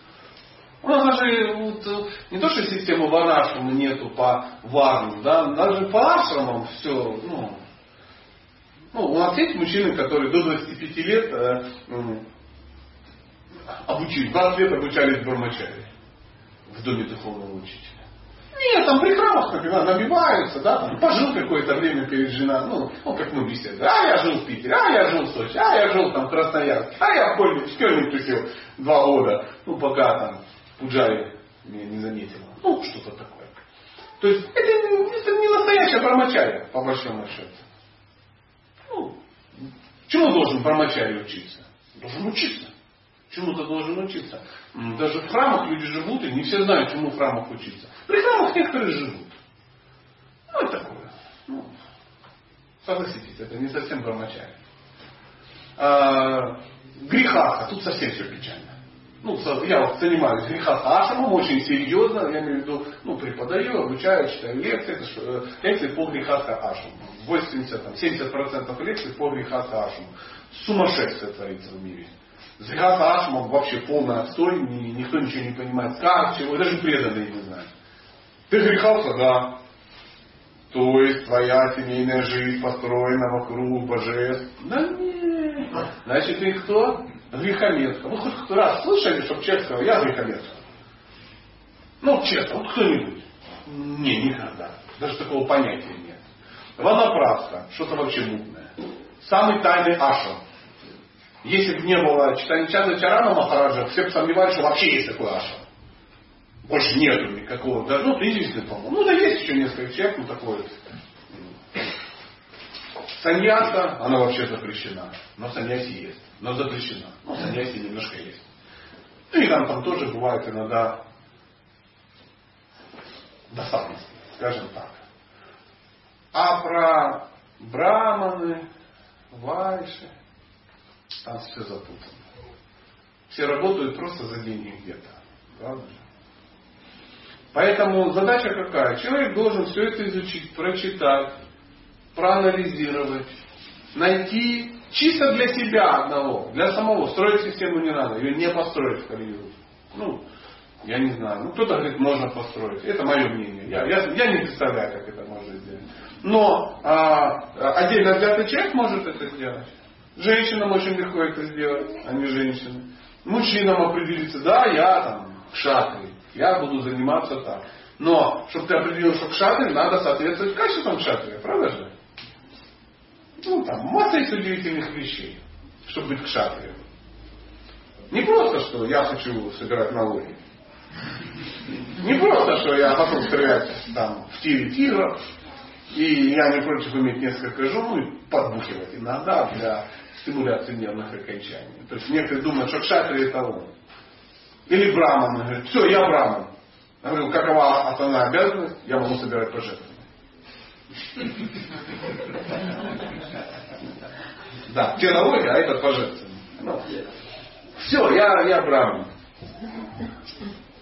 У нас даже вот, не то, что системы варашрама нету по варну, да, даже по ашрамам все, ну, ну, у нас есть мужчины, которые до 25 лет э, обучились, 20 лет обучались брамачари в доме духовного учителя. Нет, там при храмах, набиваются, да, там, пожил какое-то время перед женой, ну, ну, как мы беседуем, а я жил в Питере, а я жил в Сочи, а я жил там в Красноярске, а я в Кольме, в Кельме тусил два года, ну, пока там Пуджари меня не заметила. Ну, что-то такое. То есть, это, это не настоящая промочария, по большому счету. Ну, чему должен промочарий учиться? Должен учиться. Чему-то должен учиться. Даже в храмах люди живут, и не все знают, чему в храмах учиться. При храмах некоторые живут. Ну, это такое. Ну, согласитесь, это не совсем брамачария. А, грехаха, тут совсем все печально. Ну, я вот занимаюсь грехахашемом очень серьезно, я имею в виду, ну, преподаю, обучаю, читаю лекции, это, э, лекции по грехахашему. 80, там, 70% лекций по грехахашему. Сумасшествие творится в мире. Зрихаса Ашмов вообще полный отстой, никто ничего не понимает, как, чего, даже преданные не знают. Ты грехался, да. То есть твоя семейная жизнь построена вокруг божеств? Да нет. Значит, ты кто? Грехометка. Вы хоть раз слышали, чтобы человек сказал, я грехометка? Ну, честно, вот кто-нибудь? Не, никогда. Даже такого понятия нет. Ванаправска, что-то вообще мутное. Самый тайный ашрам. Если бы не было читания Чанда Чарана Махараджа, все бы сомневались, что вообще есть такой ашрам. Больше нету никакого. Да, ну, единственный, по-моему. Ну, да есть еще несколько человек, ну, такое. Саньяса, она вообще запрещена. Но саньяси есть. Но запрещена. Но саньяси немножко есть. Ну и там, там тоже бывает иногда досадности, скажем так. А про браманы, вайши, там все запутано. Все работают просто за деньги где-то. Правда? Поэтому задача какая? Человек должен все это изучить, прочитать, проанализировать, найти чисто для себя одного, для самого. Строить систему не надо, ее не построить в Калиюгу. Ну, я не знаю. Ну, кто-то говорит, можно построить. Это мое мнение. Я, я, я не представляю, как это можно сделать. Но а, отдельно взятый человек может это сделать. Женщинам очень легко это сделать, а не женщины. Мужчинам определиться, да, я там кшатри, я буду заниматься так. Но, чтобы ты определил, что кшатри, надо соответствовать качествам кшатрия, правда же? Ну, там, масса есть удивительных вещей, чтобы быть кшатрием. Не просто, что я хочу собирать налоги. Не просто, что я готов стрелять там, в тире тигров, и я не против иметь несколько жен, ну и подбухивать иногда для стимуляции нервных окончаний. То есть некоторые думают, что кшатри это он. Или браман. Говорит, все, я браман. Я говорю, какова основная обязанность? Я могу собирать пожертвования. Да, те налоги, а это пожертвования. Ну, все, я, я браман.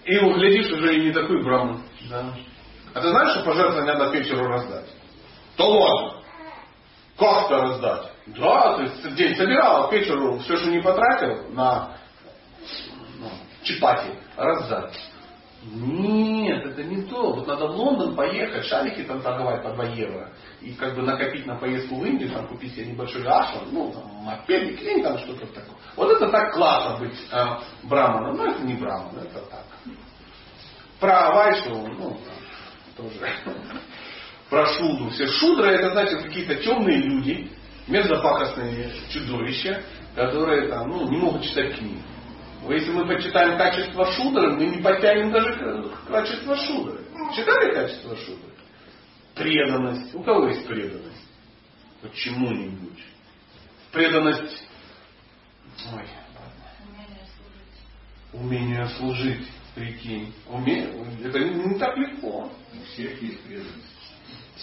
И углядишь уже и не такой браман. Да. А ты знаешь, что пожертвования надо к вечеру раздать? То ладно. Как-то раздать. Да, то есть день собирал, а к вечеру все, что не потратил на ну, чипати, раздать. Нет, это не то. Вот надо в Лондон поехать, шарики там торговать по 2 евро. И как бы накопить на поездку в Индию, там купить себе небольшой ашрам, ну, там, мопедик, или там что-то такое. Вот это так классно быть э, браманом. Но это не браман, это так. Про Вайшу, ну, тоже. Про Шудру. Все Шудры это значит какие-то темные люди, мерзопакостные чудовища, которые там, ну, не могут читать книги. Если мы почитаем качество шудры, мы не потянем даже качество шудры. Читали качество шудры? Преданность. У кого есть преданность? Вот чему-нибудь. Преданность. Ой, Умение служить. Умение служить. Прикинь. Уме... Это не так легко. У всех есть преданность.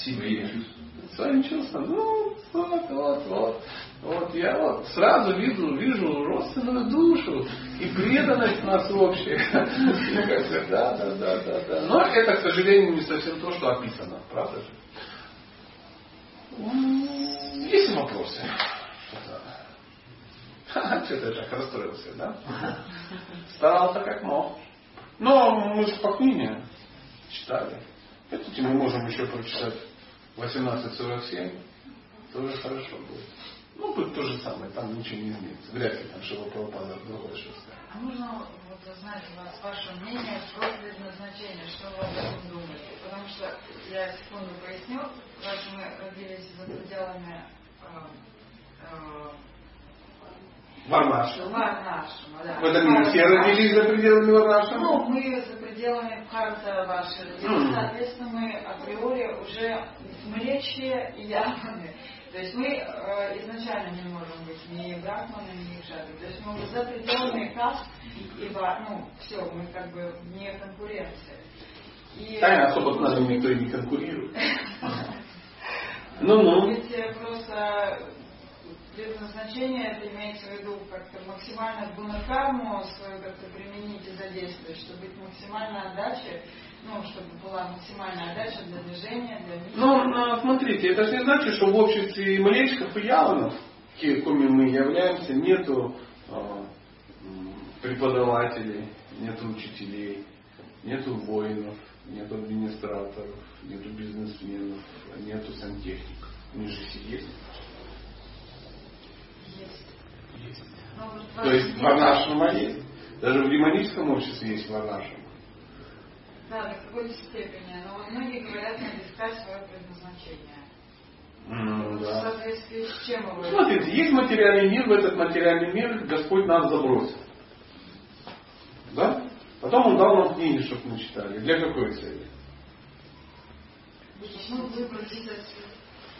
Себе. Своим чувствам. Ну, вот, вот, вот. Вот я вот сразу вижу, вижу родственную душу и преданность нас общая. Да, да, да, да, да. Но это, к сожалению, не совсем то, что описано, правда же? Есть вопросы? Что-то так расстроился, да? Старался как мог. Но мы книге читали. Хотите, мы можем еще прочитать 1847. Тоже хорошо будет. Ну, будет то же самое, там ничего не изменится. Вряд ли там Шива Прабхупада другое что А можно вот узнать у вас ваше мнение про предназначение, что вы об этом думаете? Потому что я секунду поясню, раз мы родились за пределами э, э, Варнашема. Варнашема, да. В этом мире все родились за пределами Варнашема? Ну, мы за пределами карта вашей родились, соответственно, мы априори уже млечье и явные. То есть мы э, изначально не можем быть ни брахманами, ни шадры. То есть мы уже за пределами каст, ибо, ну, все, мы как бы не конкуренция. И... Тайна особо с нами никто и не конкурирует. Ну-ну. Ведь э, просто предназначение, это имеется в виду как-то максимально гунакарму свою как-то применить и задействовать, чтобы быть максимально отдачей ну, чтобы была максимальная отдача для движения, для мира. Ну, смотрите, это же не значит, что в обществе млечков и яланов, какими мы являемся, нету э, преподавателей, нету учителей, нету воинов, нету администраторов, нету бизнесменов, нету сантехника? У них же все есть. Есть. То есть варнашрама есть. Даже в демоническом обществе есть варнашрама. Да, до какой-то степени. Но многие говорят, надо искать свое предназначение. М, Вот В да. соответствии с чем его... Смотрите, есть материальный мир, в этот материальный мир Господь нас забросил. Да? Потом Он дал нам книги, чтобы мы читали. Для какой цели? Выбросить отсюда.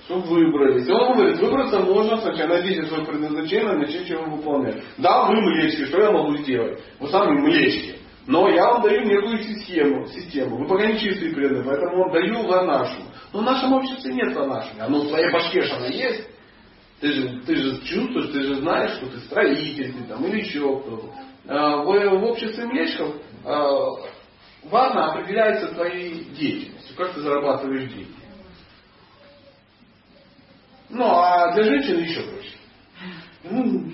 Чтобы выбрались. И Он говорит, выбраться можно сначала найдите свое предназначение, начните его выполнять. Да, вы млечки, что я могу сделать? Вы сами млечки. Но я вам даю некую систему. систему. Вы пока не чистые преданные, поэтому вам даю варнашу. Но в нашем обществе нет варнаши. Оно в твоей башке же оно есть. Ты же, ты же чувствуешь, ты же знаешь, что ты строитель ты там, или еще кто-то. А, В, в обществе млечков а, варна определяется твоей деятельностью, как ты зарабатываешь деньги. Ну, а для женщины еще проще. Ну,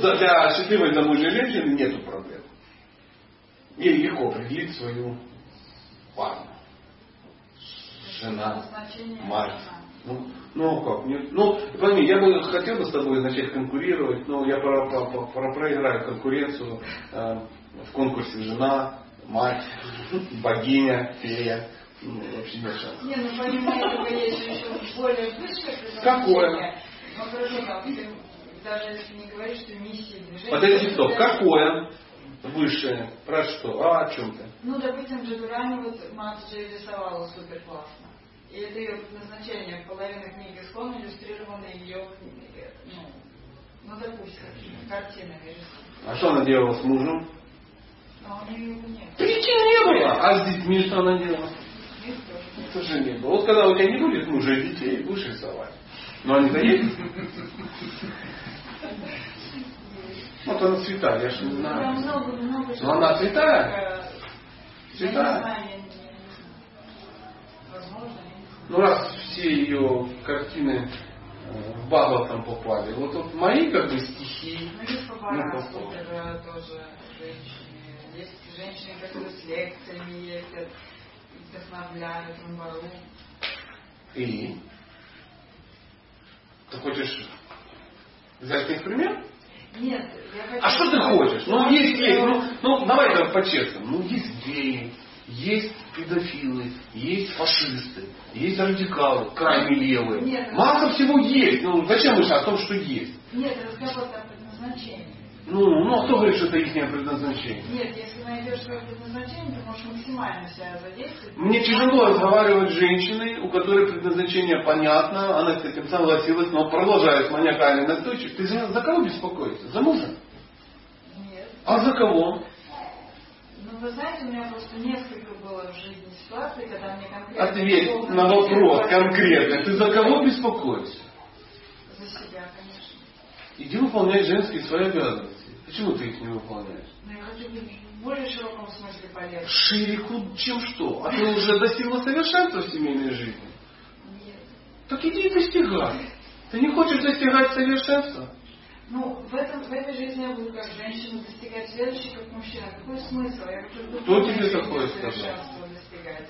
Для счастливой замужней женщины нету проблем. Ей легко определить свою пару. Жена, мать. Ну, ну как? Нет. Ну, пойми, я бы хотел бы с тобой начать конкурировать, но я про- про- про- проиграю конкуренцию э, в конкурсе жена, мать, богиня, фея. Ну, вообще нет шансов. Не, ну помимо этого есть еще более высшее. Какое? Ну хорошо, там, даже если не говоришь, что миссия движения... Подожди, стоп, какое? Высшее. Про что? А о чем ты? Ну, допустим, Джадурани вот Матджи рисовала супер классно. И это ее предназначение. Половина книги склон иллюстрирована ее, ну, ну, допустим, рисована. А что она делала с мужем? Но у нее нет. Причин не было. А с детьми что она делала? Тоже не было. Вот когда у тебя не будет мужа и детей, будешь рисовать. Но они-то есть? Вот она святая, я же не Там знаю. Но она я не знаю. Ну раз все ее картины э, в Бхагаватам попали, вот, вот мои как бы стихи, Ну, Ну, э, тоже женщины. Есть женщины, которые с лекциями ездят, вдохновляют Рамбару. и ты хочешь взять их пример? Нет, я хочу... А что ты хочешь? Ну, есть, есть, ну, ну давай так по-честному. Ну, есть геи, есть педофилы, есть фашисты, есть радикалы, крайне левые. Нет. Масса всего есть. Ну, зачем мы сейчас о том, что есть? Нет, разговор о предназначении. Ну, ну, а кто говорит, что это их предназначение? Нет, если найдешь свое предназначение, ты можешь максимально себя задействовать. Мне тяжело разговаривать с женщиной, у которой предназначение понятно, она с этим согласилась, но продолжает маниакально настойчиво. Ты за, за кого беспокоишься? За мужа? Нет. А за кого? Ну, вы знаете, у меня просто несколько было в жизни ситуаций, когда мне конкретно... Ответь на вопрос конкретно. Ты за кого беспокоишься? За себя, конечно. Иди выполнять женские свои обязанности. Почему ты их не выполняешь? Но я хочу быть в более широком смысле полезной. Шире, чем что? А ты уже достигла совершенства в семейной жизни? Нет. Так иди и достигай. Ты не хочешь достигать совершенства? Ну, в, этом, в этой жизни я буду как женщина достигать следующий, как мужчина. Какой смысл? Я хочу Кто тебе такое сказал? достигать.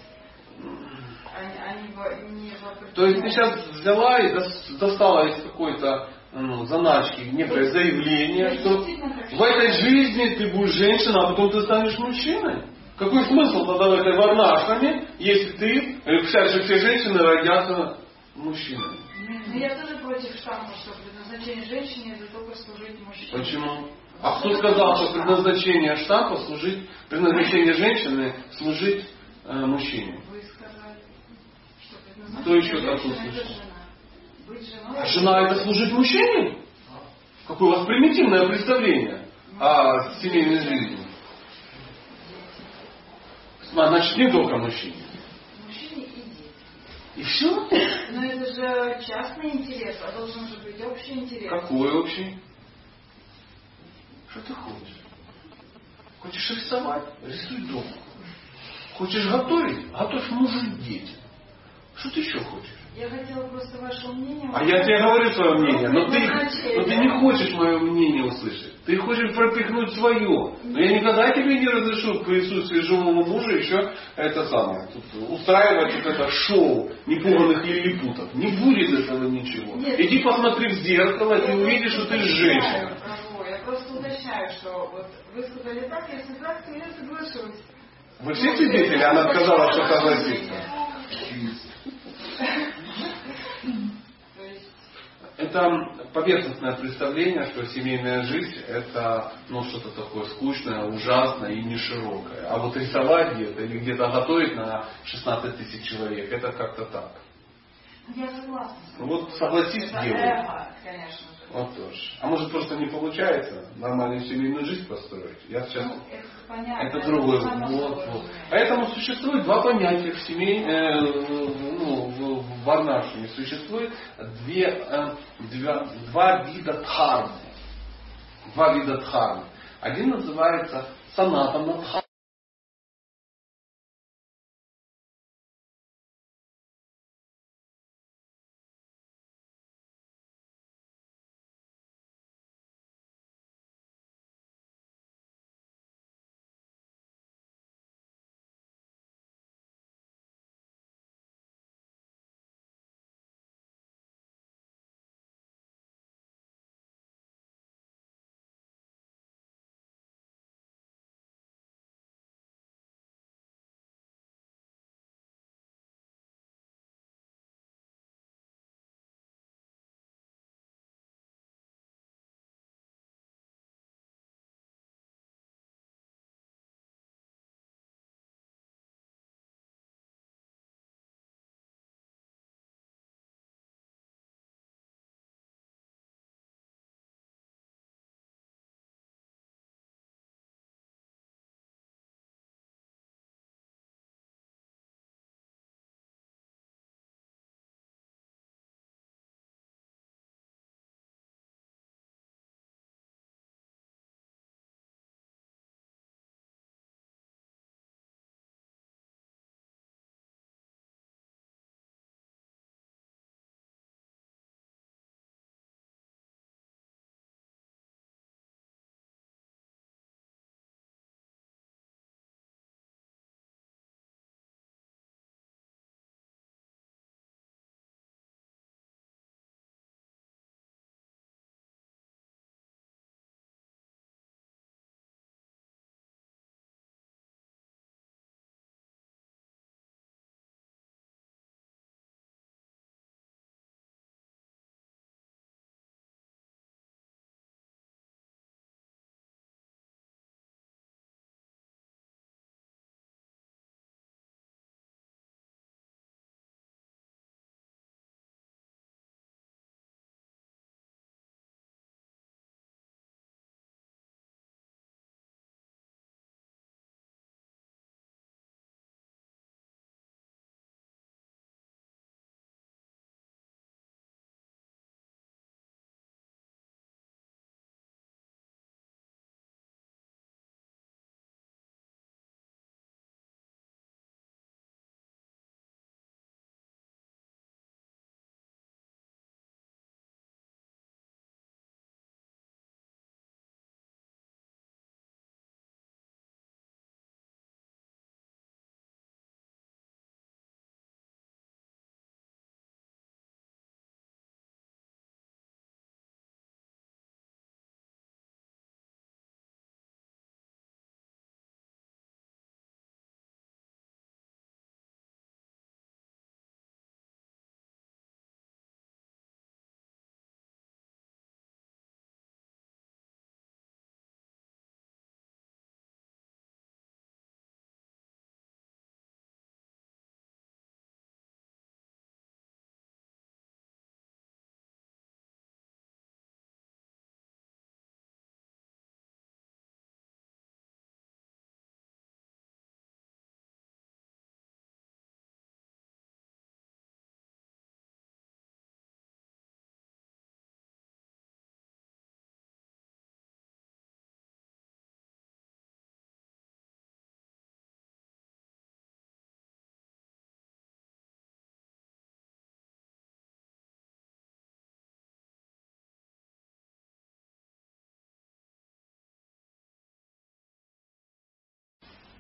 А, а не не То есть ты сейчас взяла и дос- достала из какой-то ну, заначки некое заявление, что в этой жизни ты будешь женщина, а потом ты станешь мужчиной. Какой смысл тогда в этой варнашками, если ты, э, вся, все женщины родятся мужчинами? Ну, я тоже против штампа, что предназначение женщины это только служить мужчине. Почему? А кто сказал, что предназначение штампа служить, предназначение женщины служить э, мужчине? Вы сказали, что Кто еще предназначение такой женщины это слышал? жена. Быть женой А жена это служить мужчине? Какое у вас примитивное представление о семейной жизни? Значит, не только мужчине. мужчине и дети. И все? Но это же частный интерес, а должен же быть общий интерес. Какой общий? Что ты хочешь? Хочешь рисовать? Рисуй дома. Хочешь готовить? Готовь мужу и детям. Что ты еще хочешь? Я хотела просто ваше мнение. А я тебе говорю свое мнение, но ты, но ты не хочешь мое мнение услышать. Ты хочешь пропихнуть свое. Но я никогда тебе не разрешу присутствии живого мужа еще это самое. Тут устраивать вот это шоу непуганных лилипутов. Не будет этого ничего. Нет, Иди посмотри в зеркало, и увидишь, что ты женщина. Я просто уточняю, что вот вы сказали так, я согласна, я соглашусь. Вы все свидетели? Она сказала, что согласится. Это поверхностное представление, что семейная жизнь это ну, что-то такое скучное, ужасное и не широкое. А вот рисовать где-то или где-то готовить на 16 тысяч человек, это как-то так. Я согласна. Вот согласись, Это делай. эго, конечно же. Вот тоже. А может просто не получается нормальную семейную жизнь построить? Я сейчас Ну, это понятно. Это другое. Вот, вот. Поэтому существует два понятия в семей, э, ну, в, в варнашиме. Существует две, э, два, два вида дхармы. Два вида дхармы. Один называется санатана дхарма.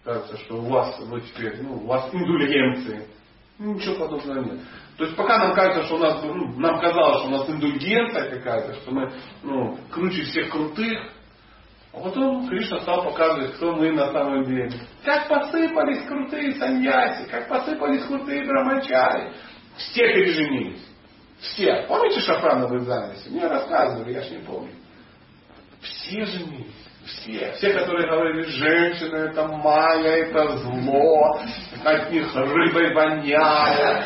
Кажется, что у вас вы теперь, ну, у вас индульгенции. Ну, ничего подобного нет. То есть пока нам кажется, что у нас, ну, нам казалось, что у нас индульгенция какая-то, что мы ну, круче всех крутых, а потом Кришна стал показывать, кто мы на самом деле. Как посыпались крутые саньяси, как посыпались крутые брамачари. Все переженились. Все. Помните шафрановые занавеси? Мне рассказывали, я ж не помню. Все женились. Все. Все, которые говорили, женщина это майя, это зло, от них рыбой воняет.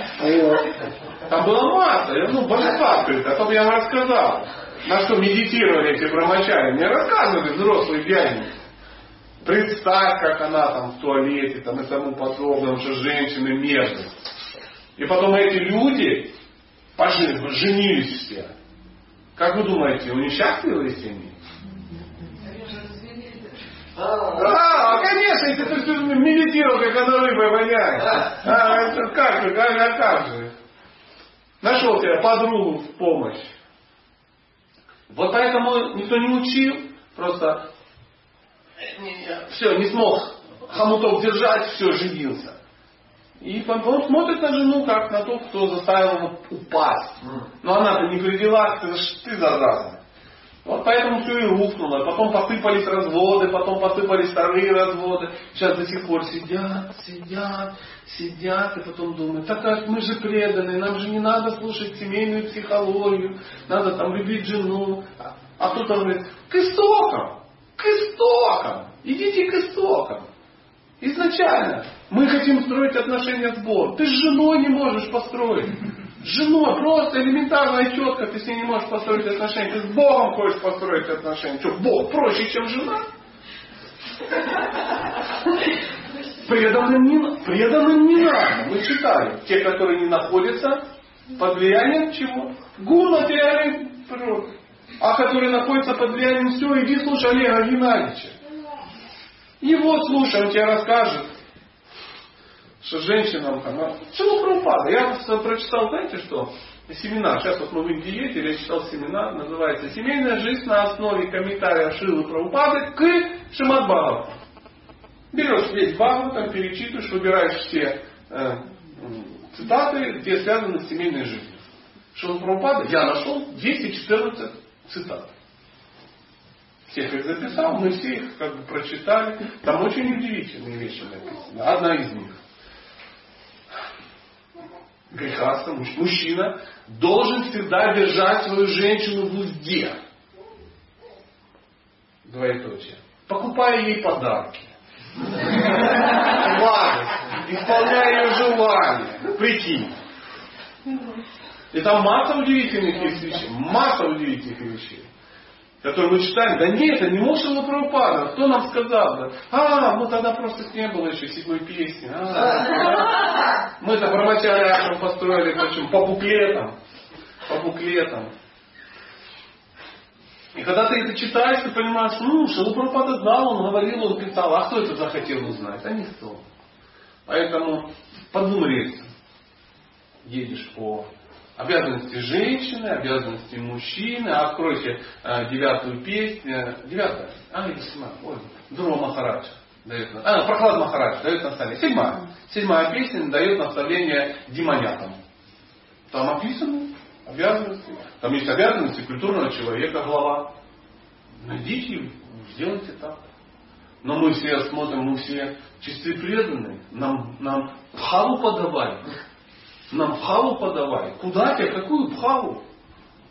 Там была масса, ну, божества открыто, а то я вам рассказал. На что медитировали эти брамачари. Мне рассказывали взрослые дяденьки. Представь, как она там в туалете там, и тому подобное, что женщины мерзость. И потом эти люди пожили, женились все. Как вы думаете, у них счастливые семьи? А, конечно, если ты все медитировал, как она рыбой воняет. А, это как же, как, а как же? Нашел тебе подругу в помощь. Вот поэтому никто не учил, просто все, не смог хомуток держать, все, женился. И он смотрит на жену, как на то, кто заставил его упасть. Но она-то не привела, ты, ты зараза. Вот поэтому все и рухнуло. Потом посыпались разводы, потом посыпались вторые разводы. Сейчас до сих пор сидят, сидят, сидят, и потом думают, так как мы же преданы, нам же не надо слушать семейную психологию, надо там любить жену. А кто-то говорит, к истокам, к истокам, идите к истокам. Изначально мы хотим строить отношения с Богом. Ты с женой не можешь построить. С женой просто элементарная четко, ты с ней не можешь построить отношения. Ты с Богом хочешь построить отношения. Что, Бог проще, чем жена? Преданным не, преданным не надо. Мы читали. Те, которые не находятся под влиянием чего? Гуна теории. А которые находятся под влиянием все, иди слушай Олега Геннадьевича. И вот слушай, он тебе расскажет, что женщинам, она, Шилу Прабхупада, я прочитал, знаете что, семинар, сейчас вот мы в ездили, я читал семинар, называется «Семейная жизнь на основе комментария Шилы Прабхупады к Шимад Бхагавату». Берешь весь Бхагаватам, перечитываешь, выбираешь все э, цитаты, где связаны с семейной жизнью. Шила Прабхупада, я нашел 214 цитат. Всех их записал, мы все их как бы прочитали. Там очень удивительные вещи написаны. Одна из них грехаста, мужчина, должен всегда держать свою женщину в узде. Двоеточие. Покупая ей подарки. Исполняя ее желания. Прикинь. И там масса удивительных вещей. Масса удивительных вещей которые мы читаем, да нет, это не Мошева Прабхупада, кто нам сказал? Да? А, ну тогда просто не было еще седьмой песни. А, мы это Брамачаря построили, почему? По буклетам. По буклетам. И когда ты это читаешь, ты понимаешь, ну, Шилупрапада знал, он говорил, он писал, а кто это захотел узнать? А никто. Поэтому по двум рельсам едешь по Обязанности женщины, обязанности мужчины. Откройте э, девятую песню. Девятая? А, или седьмая? Ой, Дуро Махарадж дает, а, Прохлад Махарадж дает наставление. Седьмая. Седьмая песня дает наставление демонятам. Там описаны обязанности. Там есть обязанности культурного человека, глава. Найдите, сделайте так. Но мы все смотрим, мы все чисты преданные. Нам, нам халу подавали. Нам пхаву подавай. Куда тебе? Какую пхаву?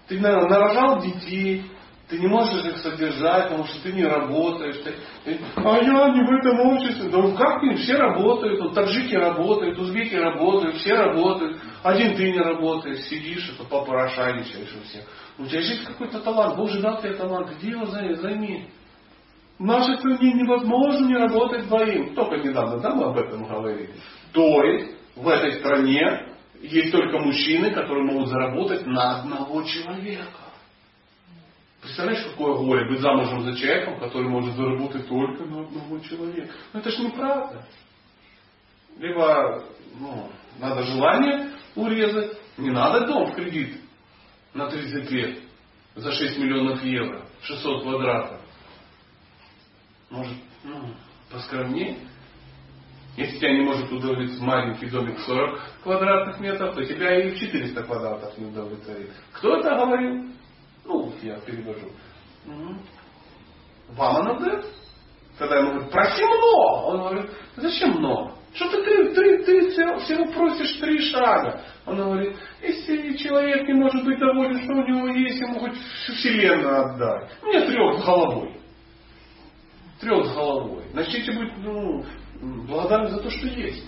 Ты нарожал детей, ты не можешь их содержать, потому что ты не работаешь. Ты, ты, а я не в этом обществе. Да как не? Все работают. Вот таджики работают, узбеки работают, все работают. Один ты не работаешь, сидишь, это попорошайничаешь у всех. У тебя есть какой-то талант. Бог же дал тебе талант. Где его займи? В нашей стране невозможно не работать двоим. Только недавно да, мы об этом говорили. То есть в этой стране есть только мужчины, которые могут заработать на одного человека. Представляешь, какое горе быть замужем за человеком, который может заработать только на одного человека. Но это же неправда. Либо ну, надо желание урезать, не надо дом в кредит на 30 лет за 6 миллионов евро, 600 квадратов. Может, ну, поскромнее. Если тебя не может удовлетворить маленький домик 40 квадратных метров, то тебя и 400 квадратов не удовлетворит. Кто это говорил? Ну, я перевожу. Вам оно дает? Когда ему говорят, проси много. Он говорит, зачем много? Что ты, ты, ты, ты всего просишь три шага. Он говорит, если человек не может быть доволен, что у него есть, ему хоть всю вселенную отдать. Мне трех головой. Трех с головой. Начните быть ну, благодарны за то, что есть.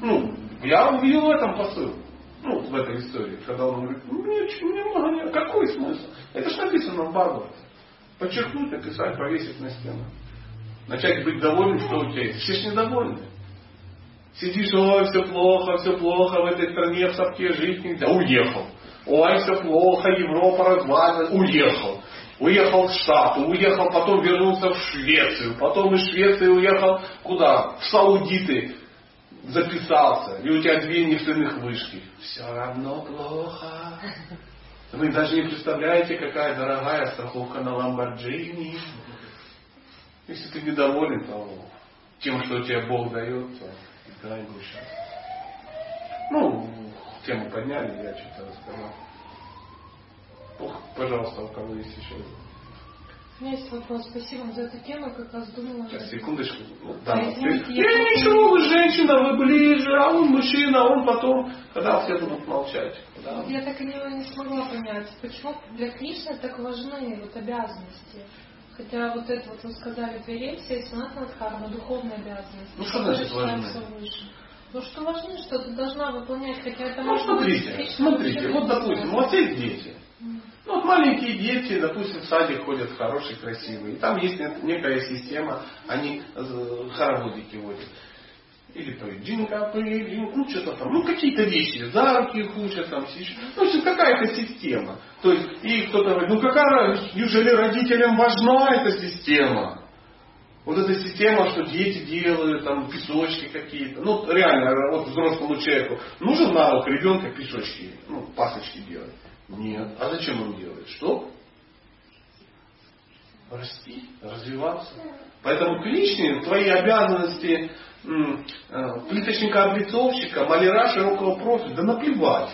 Ну, я увидел в этом посыл. Ну, в этой истории, когда он говорит, ну, мне, мне много нет. Какой смысл? Это же написано в Бхагавате. Подчеркнуть, написать, повесить на стену. Начать быть довольным, что у тебя есть. Все же недовольны. Сидишь, ой, все плохо, все плохо, в этой стране в сапке жить нельзя. Уехал. Ой, все плохо, Европа развалена. Уехал. Уехал в Штаты, уехал, потом вернулся в Швецию, потом из Швеции уехал куда? В Саудиты записался, и у тебя две нефтяных вышки. Все равно плохо. Вы даже не представляете, какая дорогая страховка на Ламборджини. Если ты недоволен то тем, что тебе Бог дает, то душа. Ну, тему подняли, я что-то рассказал. Ох, пожалуйста, у кого есть еще у меня есть вопрос. Спасибо вам за эту тему. Как раз думала... Сейчас, секундочку. Да, а, извините, я, я ничего, вы женщина, вы ближе, а он мужчина, а он потом, когда все будут молчать. Да. Я так и не, не смогла понять, почему для Кришны так важны вот обязанности. Хотя вот это вот вы сказали две версии, санатна дхарма, духовная обязанность. Ну что значит важны? Ну что важны, что ты должна выполнять, хотя это ну, смотрите, смотрите, вот допустим, у вас есть дети. Ну, вот маленькие дети, допустим, в садик ходят хорошие, красивые. И там есть некая система, они э, хороводики водят. Или поют джинкапы, ну что-то там, ну какие-то вещи, за руки их учат, там, ну, в общем, какая-то система. То есть, и кто-то говорит, ну какая неужели родителям важна эта система? Вот эта система, что дети делают, там, песочки какие-то. Ну, реально, вот взрослому человеку нужен навык ребенка песочки, ну, пасочки делать. Нет. А зачем он делает? Что? Расти, развиваться. Поэтому к личным твои обязанности э, плиточника-облицовщика, маляра широкого профиля, да наплевать.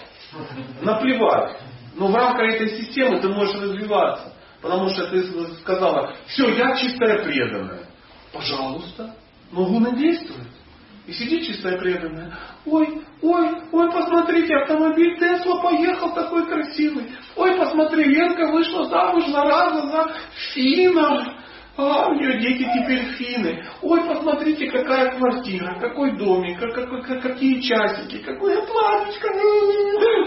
Наплевать. Но в рамках этой системы ты можешь развиваться. Потому что ты сказала, все, я чистая преданная. Пожалуйста. Но гуна действует. И сидит чистая преданная. Ой, ой, ой, посмотрите, автомобиль Тесла поехал такой красивый. Ой, посмотри, Ленка вышла замуж за раза за финнов. А, у нее дети теперь финны. Ой, посмотрите, какая квартира, какой домик, как, какие часики, какое платьечко.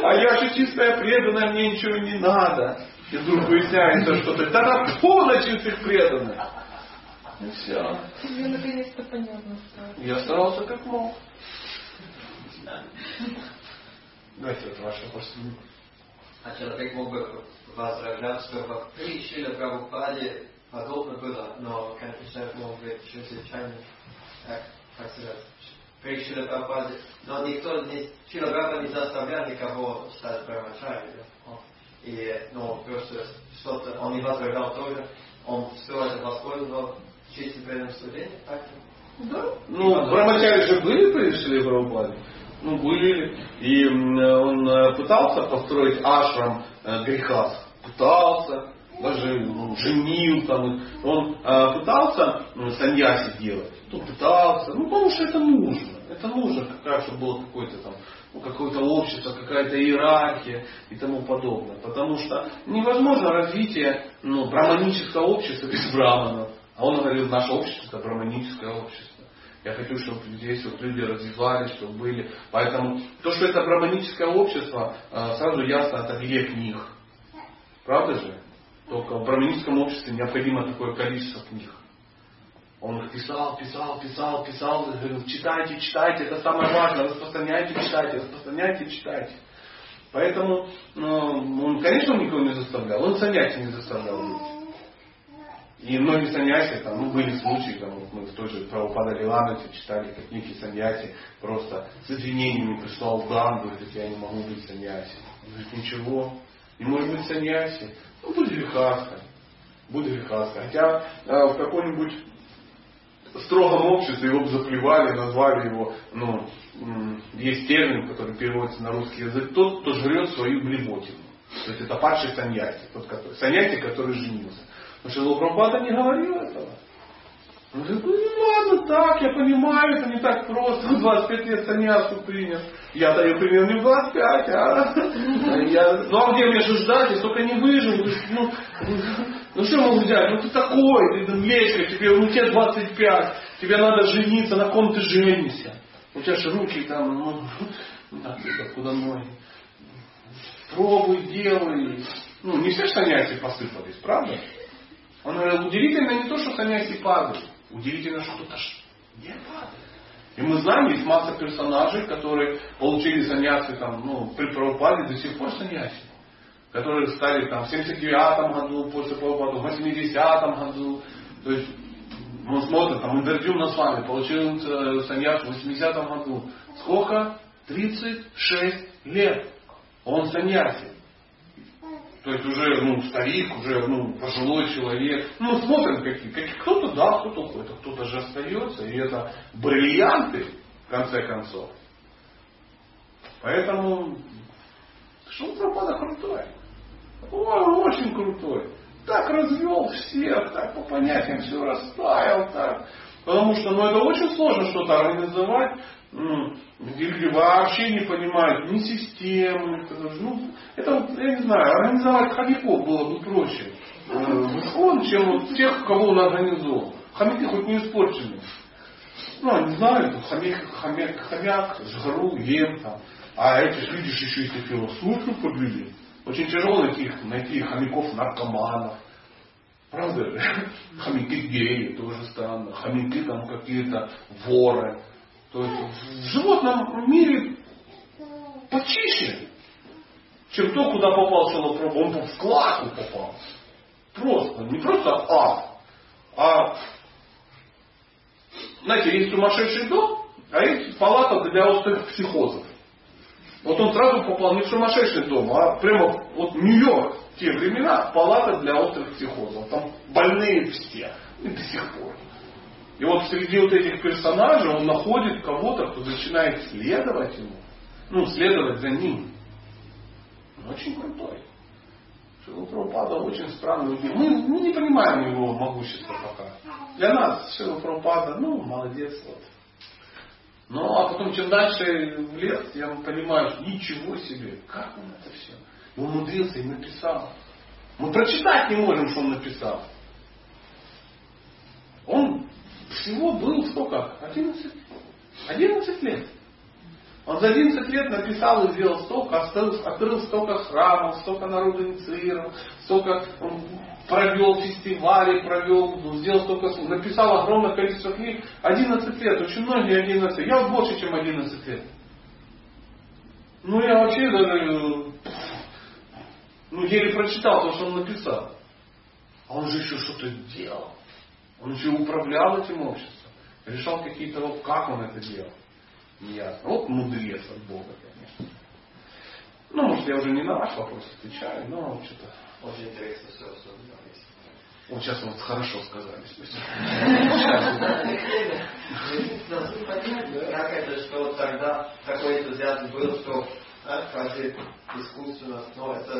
А я же чистая преданная, мне ничего не надо. И вдруг выясняется, что ты тогда полностью их преданных. И все. Тебе наконец-то понятно стало. Я старался как мог. Давайте вот ваш вопрос. А человек мог бы возражать, что в притче Прабхупаде подобно было, но, конечно, это может быть чрезвычайно, так, как сказать, притче Прабхупаде. Но никто не, Чилабраба не заставлял никого стать брамачари. И, ну, просто что-то, он не возражал тоже, он все это воспользовал честь и преданность служения, так? Да. Ну, брамачари же были пришли в Прабхупаде? ну, были. И он э, пытался построить ашрам э, греха. Пытался. Даже ну, женил там. Он э, пытался саньяси делать. Ну, пытался. Ну, потому что это нужно. Это нужно, как чтобы было какое-то там ну, какое-то общество, какая-то иерархия и тому подобное. Потому что невозможно развитие ну, браманического общества без браманов. А он говорил, наше общество это браманическое общество. Я хочу, чтобы здесь вот люди развивались, чтобы были. Поэтому то, что это браманическое общество, э, сразу ясно, это грех них. Правда же? Только в браманическом обществе необходимо такое количество книг. Он их писал, писал, писал, писал, говорил, читайте, читайте, это самое важное, распространяйте, читайте, распространяйте, читайте. Поэтому, ну, он, конечно, он никого не заставлял, он занятия не заставлял быть. И многие саньяси, там, ну, были случаи, там, вот мы тоже про Упада Лиланати читали, как некий саньяси просто с извинениями прислал Дан, говорит, я не могу быть саньяси. Он говорит, ничего, не может быть саньяси. Ну, будь грехаска, будь грехаска. Хотя э, в какой-нибудь строгом обществе его заплевали, назвали его, ну, есть термин, который переводится на русский язык, тот, кто жрет свою блевотину. То есть это падший саньяси, тот, который, саньяси, который женился. Потому что Лапрапада не говорил этого. Он говорит, ну ладно так, я понимаю, это не так просто. 25 лет саньясу принял. Я даю пример не в 25, а я, ну а где мне же ждать, я столько не выжил. Ну, ну что могу взять? Ну ты такой, ты млечка, тебе, ну тебе 25, тебе надо жениться, на ком ты женишься. У тебя же руки там, ну, да, куда ноги. Пробуй, делай. Ну, не все саняси посыпались, правда? Он говорил, удивительно не то, что саняси падают. Удивительно, что кто-то не падает. И мы знаем, есть масса персонажей, которые получили саньясы там, ну, при Прабхупаде до сих пор саньяси. Которые стали там в 79 году, после Прабхупада, в 80 году. То есть мы смотрим, там Индердюм вами получил э, саньяс в 80 году. Сколько? 36 лет. Он саньяси. То есть уже ну, старик, уже ну, пожилой человек. Ну, смотрим, какие. какие кто-то да, кто-то уходит, а кто-то же остается. И это бриллианты, в конце концов. Поэтому что Прабхада крутой. Ой, очень крутой. Так развел всех, так по понятиям все расставил, так. Потому что ну, это очень сложно что-то организовать или вообще не понимают ни системы. Ну, это, я не знаю, организовать хомяков было бы проще э, чем вот тех, кого он организовал. Хомяки хоть не испорчены. Ну, не знаю, хомяк, хомяк, хомяк, жру, ем там. А эти, видишь, еще и философию подвели. Очень тяжело найти, найти хомяков-наркоманов. Правда же? Хомяки геи тоже странно. Хомяки там какие-то воры. То есть в животном мире почище, чем то, куда попал Шалопрабhu. Он в классу попал. Просто. Не просто А, а знаете, есть сумасшедший дом, а есть палата для острых психозов. Вот он сразу попал не в сумасшедший дом, а прямо вот Нью-Йорк в те времена палата для острых психозов. Там больные все. И до сих пор. И вот среди вот этих персонажей он находит кого-то, кто начинает следовать ему. Ну, следовать за ним. Он очень крутой. Шила Прабхупада очень странный Мы, мы не понимаем его могущества пока. Для нас Шила Прабхупада, ну, молодец, вот. Ну, а потом, чем дальше в лес, я понимаю, ничего себе, как он это все. И умудрился и написал. Мы прочитать не можем, что он написал. Он всего был сколько? 11, 11 лет. Он за 11 лет написал и сделал столько, открыл, открыл столько храмов, столько народу инициировал, столько провел фестивали, провел, сделал столько, написал огромное количество книг. 11 лет, очень многие 11 лет. Я больше, чем 11 лет. Ну, я вообще даже, ну, еле прочитал то, что он написал. А он же еще что-то делал. Он же управлял этим обществом. Решал какие-то, вот как он это делал. Неясно. Вот мудрец от Бога, конечно. Ну, может, я уже не на ваш вопрос отвечаю, но что-то... Очень интересно все, вы Вот сейчас вот хорошо сказали. Как это, что тогда такой энтузиазм был, что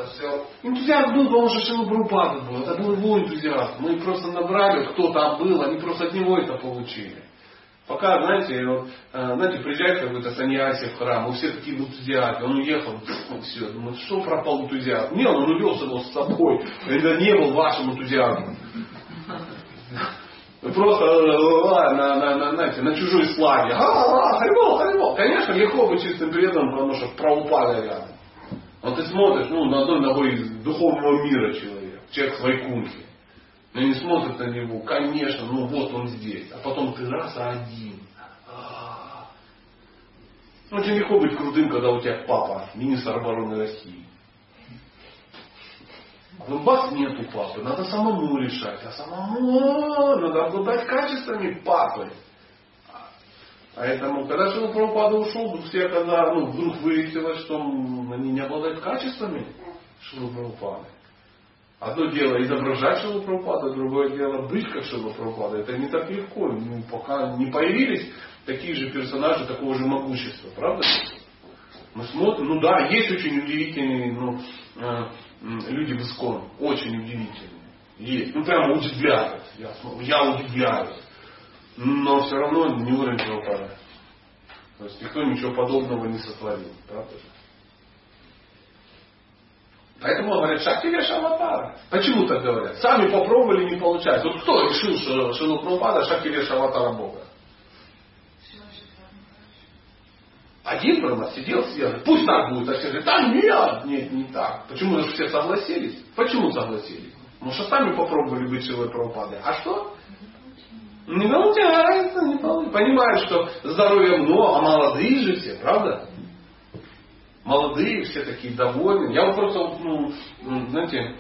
все... Энтузиазм был, потому что Шила Брупада был. Это был его энтузиазм. Мы просто набрали, кто там был, они просто от него это получили. Пока, знаете, вот, э, знаете, приезжает какой-то саньяси в храм, у всех такие в энтузиазме, он уехал, ну, все, думает, что пропал энтузиазм? Не, он увез его с собой, это не был вашим энтузиазмом. Просто э, на, на, на, знаете, на чужой славе. А, харибол, харибол. Конечно, легко быть чистым преданным, потому что правопада рядом. Вот ты смотришь, ну, на одной ногой из духовного мира человек, человек в Вайкунхе. Но не смотрят на него, конечно, ну вот он здесь. А потом ты раз, а один. Ну, очень легко быть крутым, когда у тебя папа, министр обороны России. Ну, бац, нету папы, надо самому решать. А самому надо обладать качествами папы. Поэтому, когда Шила Прабхупада ушел, все, когда ну, вдруг выяснилось, что они не обладают качествами Шила Прабхупады, Одно дело изображать Шилу Прабхупада, другое дело быть как Шила Прабхупада. Это не так легко. Ну, пока не появились такие же персонажи такого же могущества. Правда? Мы смотрим, ну да, есть очень удивительные ну, э, люди в Искон. Очень удивительные. Есть. Ну прямо удивляют. Я, я удивляюсь. Но все равно не уровень Прабхупада. То есть никто ничего подобного не сотворил. Правда же? Поэтому говорят, Шакти Веша Аватара. Почему так говорят? Сами попробовали, не получается. Вот кто решил, что Шилу Прабхупада Шакти Веша Аватара Бога? Один прямо сидел, сидел, пусть так будет, а все говорят, да нет, нет, не так. Почему же все согласились? Почему согласились? Потому что сами попробовали быть Шилой Прабхупадой. А что? Не получается, не получается. Понимают, что здоровья много, а молодые же все, правда? молодые, все такие довольные. Я вот просто, ну, знаете,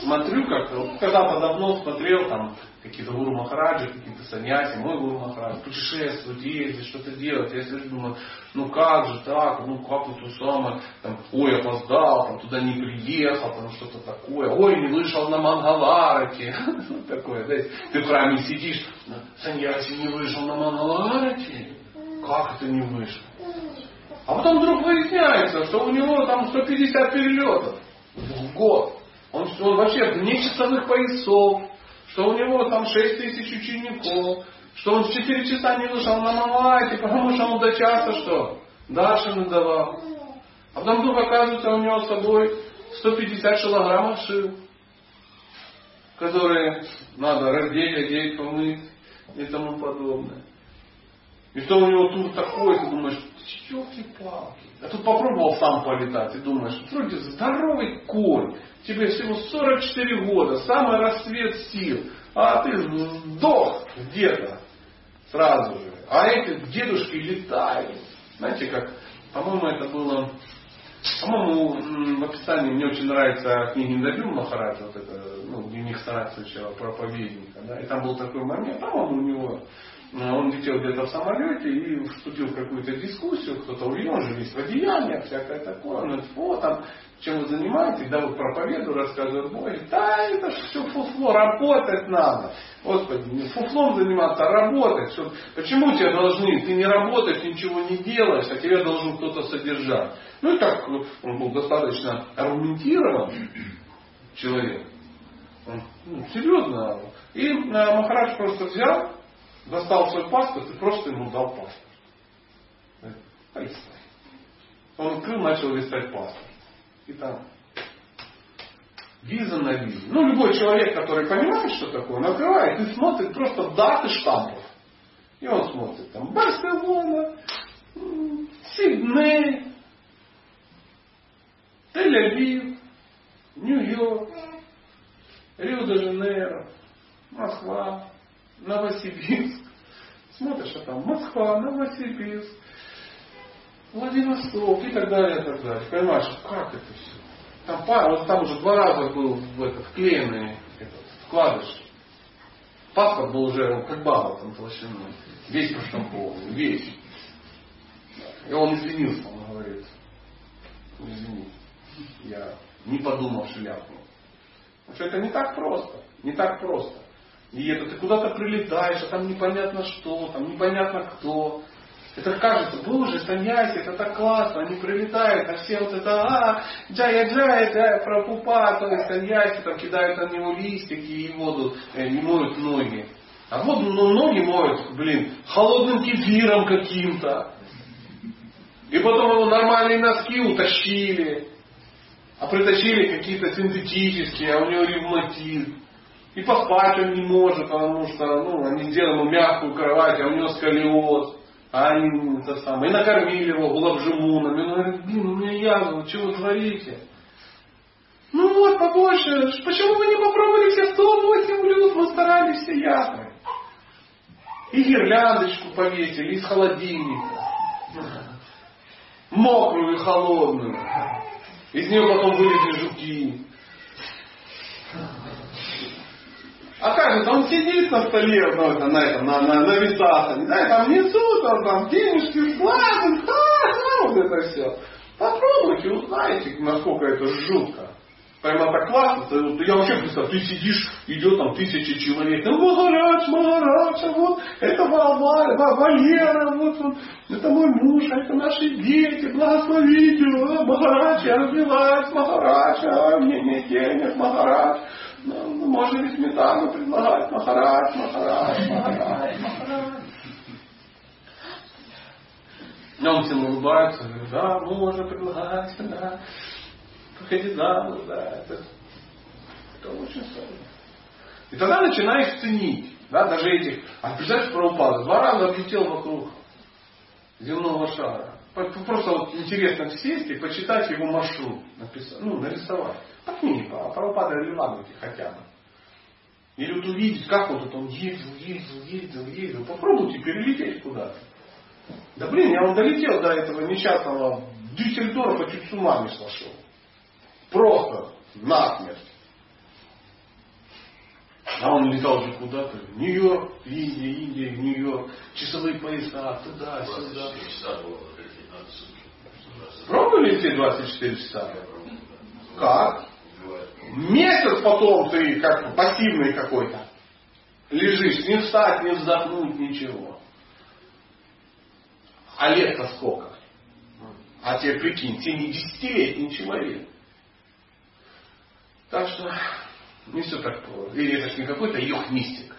смотрю, как когда-то давно смотрел там какие-то гуру Махараджи, какие-то саньяси, мой гуру Махарадж, путешествует, ездит, что-то делать. Я сижу, думаю, ну как же так, ну как вот то самое, там, ой, опоздал, там туда не приехал, там что-то такое, ой, не вышел на Мангаларате. Такое, да, ты в храме сидишь, саньяси не вышел на Мангаларате. Как это не вышел? А потом вдруг выясняется, что у него там 150 перелетов в год. Он, он вообще вне часовых поясов, что у него там 6 тысяч учеников, что он в 4 часа не вышел на Мамайте, потому что он до часа что? Даши надавал. А потом вдруг оказывается у него с собой 150 килограммов шил, которые надо раздеть, одеть, помыть и тому подобное. И что у него тут такое, ты думаешь, елки-палки. А тут попробовал сам полетать и думаешь, вроде здоровый конь, тебе всего 44 года, самый расцвет сил, а ты сдох где-то сразу же. А эти дедушки летают. Знаете, как, по-моему, это было, по-моему, в описании мне очень нравится книга Индабюм Махараджа, вот это, ну, дневник старательного проповедника, да, и там был такой момент, по-моему, у него он летел где-то в самолете и вступил в какую-то дискуссию, кто-то увидел, он же весь в одеяниях, всякое такое, он говорит, вот там, чем вы занимаетесь, да вот проповеду рассказывают Боги, да это же все фуфло, работать надо. Господи, не фуфлом заниматься, а работать. Что, почему тебя должны, ты не работаешь, ничего не делаешь, а тебя должен кто-то содержать. Ну и так, он был достаточно аргументирован человек. Он, ну, серьезно. И э, Махарадж просто взял достал свой паспорт и просто ему дал паспорт. Полистай. Он открыл, начал листать паспорт. И там виза на визу. Ну, любой человек, который понимает, что такое, он открывает и смотрит просто даты штампов. И он смотрит там Барселона, Сидней, Тель-Авив, Нью-Йорк, Рио-де-Жанейро, Москва, Новосибирск. Смотришь, а там Москва, Новосибирск, Владивосток и так далее, и так далее. Понимаешь, как это все? Там, вот там уже два раза был в этот вклеенный этот, вкладыш. Паспорт был уже как баба там толщиной. Весь проштампованный, весь. И он извинился, он говорит, извини, я не подумал шляпу. Потому что это не так просто. Не так просто. И это ты куда-то прилетаешь, а там непонятно что, там непонятно кто. Это кажется, боже, саньяси, это так классно, они прилетают, а все вот это, а, джая джая, джая, пропупа, то есть саньяси, там кидают на него листики и воду, э, не моют ноги. А воду, ну, ноги моют, блин, холодным кефиром каким-то. И потом его нормальные носки утащили. А притащили какие-то синтетические, а у него ревматизм. И поспать он не может, потому что ну, они сделали ему мягкую кровать, а у него сколиоз. А они это самое. И накормили его гулабжимунами. Он говорит, блин, у меня язва, вы творите? Ну вот, побольше. Почему вы не попробовали все 108 блюд? Мы старались все ясно. И гирляндочку повесили из холодильника. Мокрую и холодную. Из нее потом вылезли жуки. Окажется, он сидит на столе, ну, это, на, это, на, на, на весах, не знаю, там несут, он там денежки вкладывает, ха, ха, вот это все. Попробуйте, узнаете, насколько это жутко. прямо так классно, я вообще представляю, ты сидишь, идет там тысяча человек, ну, Махарадж, Махарадж, а вот, это Валера, Валера, вот он, это мой муж, а это наши дети, благословите, а, Махарадж, я развиваюсь, Махарадж, а мне нет денег, Махарадж, ну, ну, можно ли сметану предлагать, Махарадж, Махарадж, Махарадж, Махарадж. Он всем улыбается, говорит, да, можно предлагать, да выходить замуж, да, это, это очень сложно. И тогда начинаешь ценить, да, даже этих, а представляешь, Прабхупада два раза облетел вокруг земного шара. Просто вот интересно сесть и почитать его маршрут, написать, ну, нарисовать. По книге, по Прабхупада Ливанути хотя бы. Или вот увидеть, как вот это он ездил, ездил, ездил, ездил. Попробуйте перелететь куда-то. Да блин, я он долетел до этого несчастного Дюссельдорфа, чуть с ума не сошел. Просто насмерть. А он летал же куда-то. Нью-Йорк, Индия, Индия, Нью-Йорк. Часовые пояса, туда, сюда. Пробовали все 24 часа? Как? Месяц потом ты как пассивный какой-то. Лежишь, не встать, не вздохнуть, ничего. А лет-то сколько? А тебе прикинь, 70-летний человек. Так что не все так плохо. Или это не какой-то йог-мистик,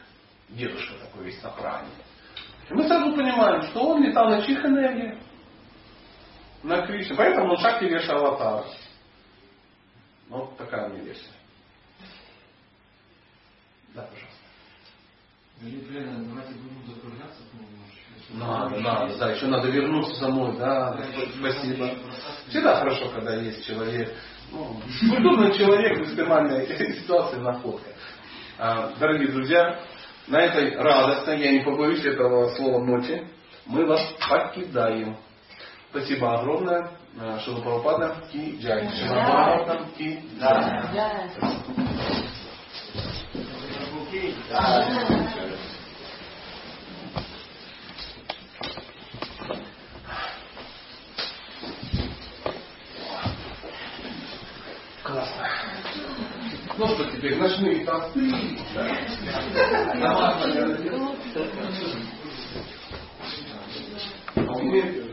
дедушка такой весь на. И мы сразу понимаем, что он летал на чьих? На Кришне. Поэтому он Шакти Веша Аватар. Вот такая у меня версия. Да, пожалуйста. Елена, давайте будем закругляться немножечко. Надо, надо, да, еще надо вернуться домой, да, спасибо. Всегда хорошо, когда есть человек, ну, культурный человек в экстремальной ситуации на фотке. А, дорогие друзья, на этой радостной, я не побоюсь этого слова ночи, мы вас покидаем. Спасибо огромное. А, Шила Прабхупада Ки Джай. Шила Ки Джай. Классно. Ну что теперь, ночные посты. Да. А у меня...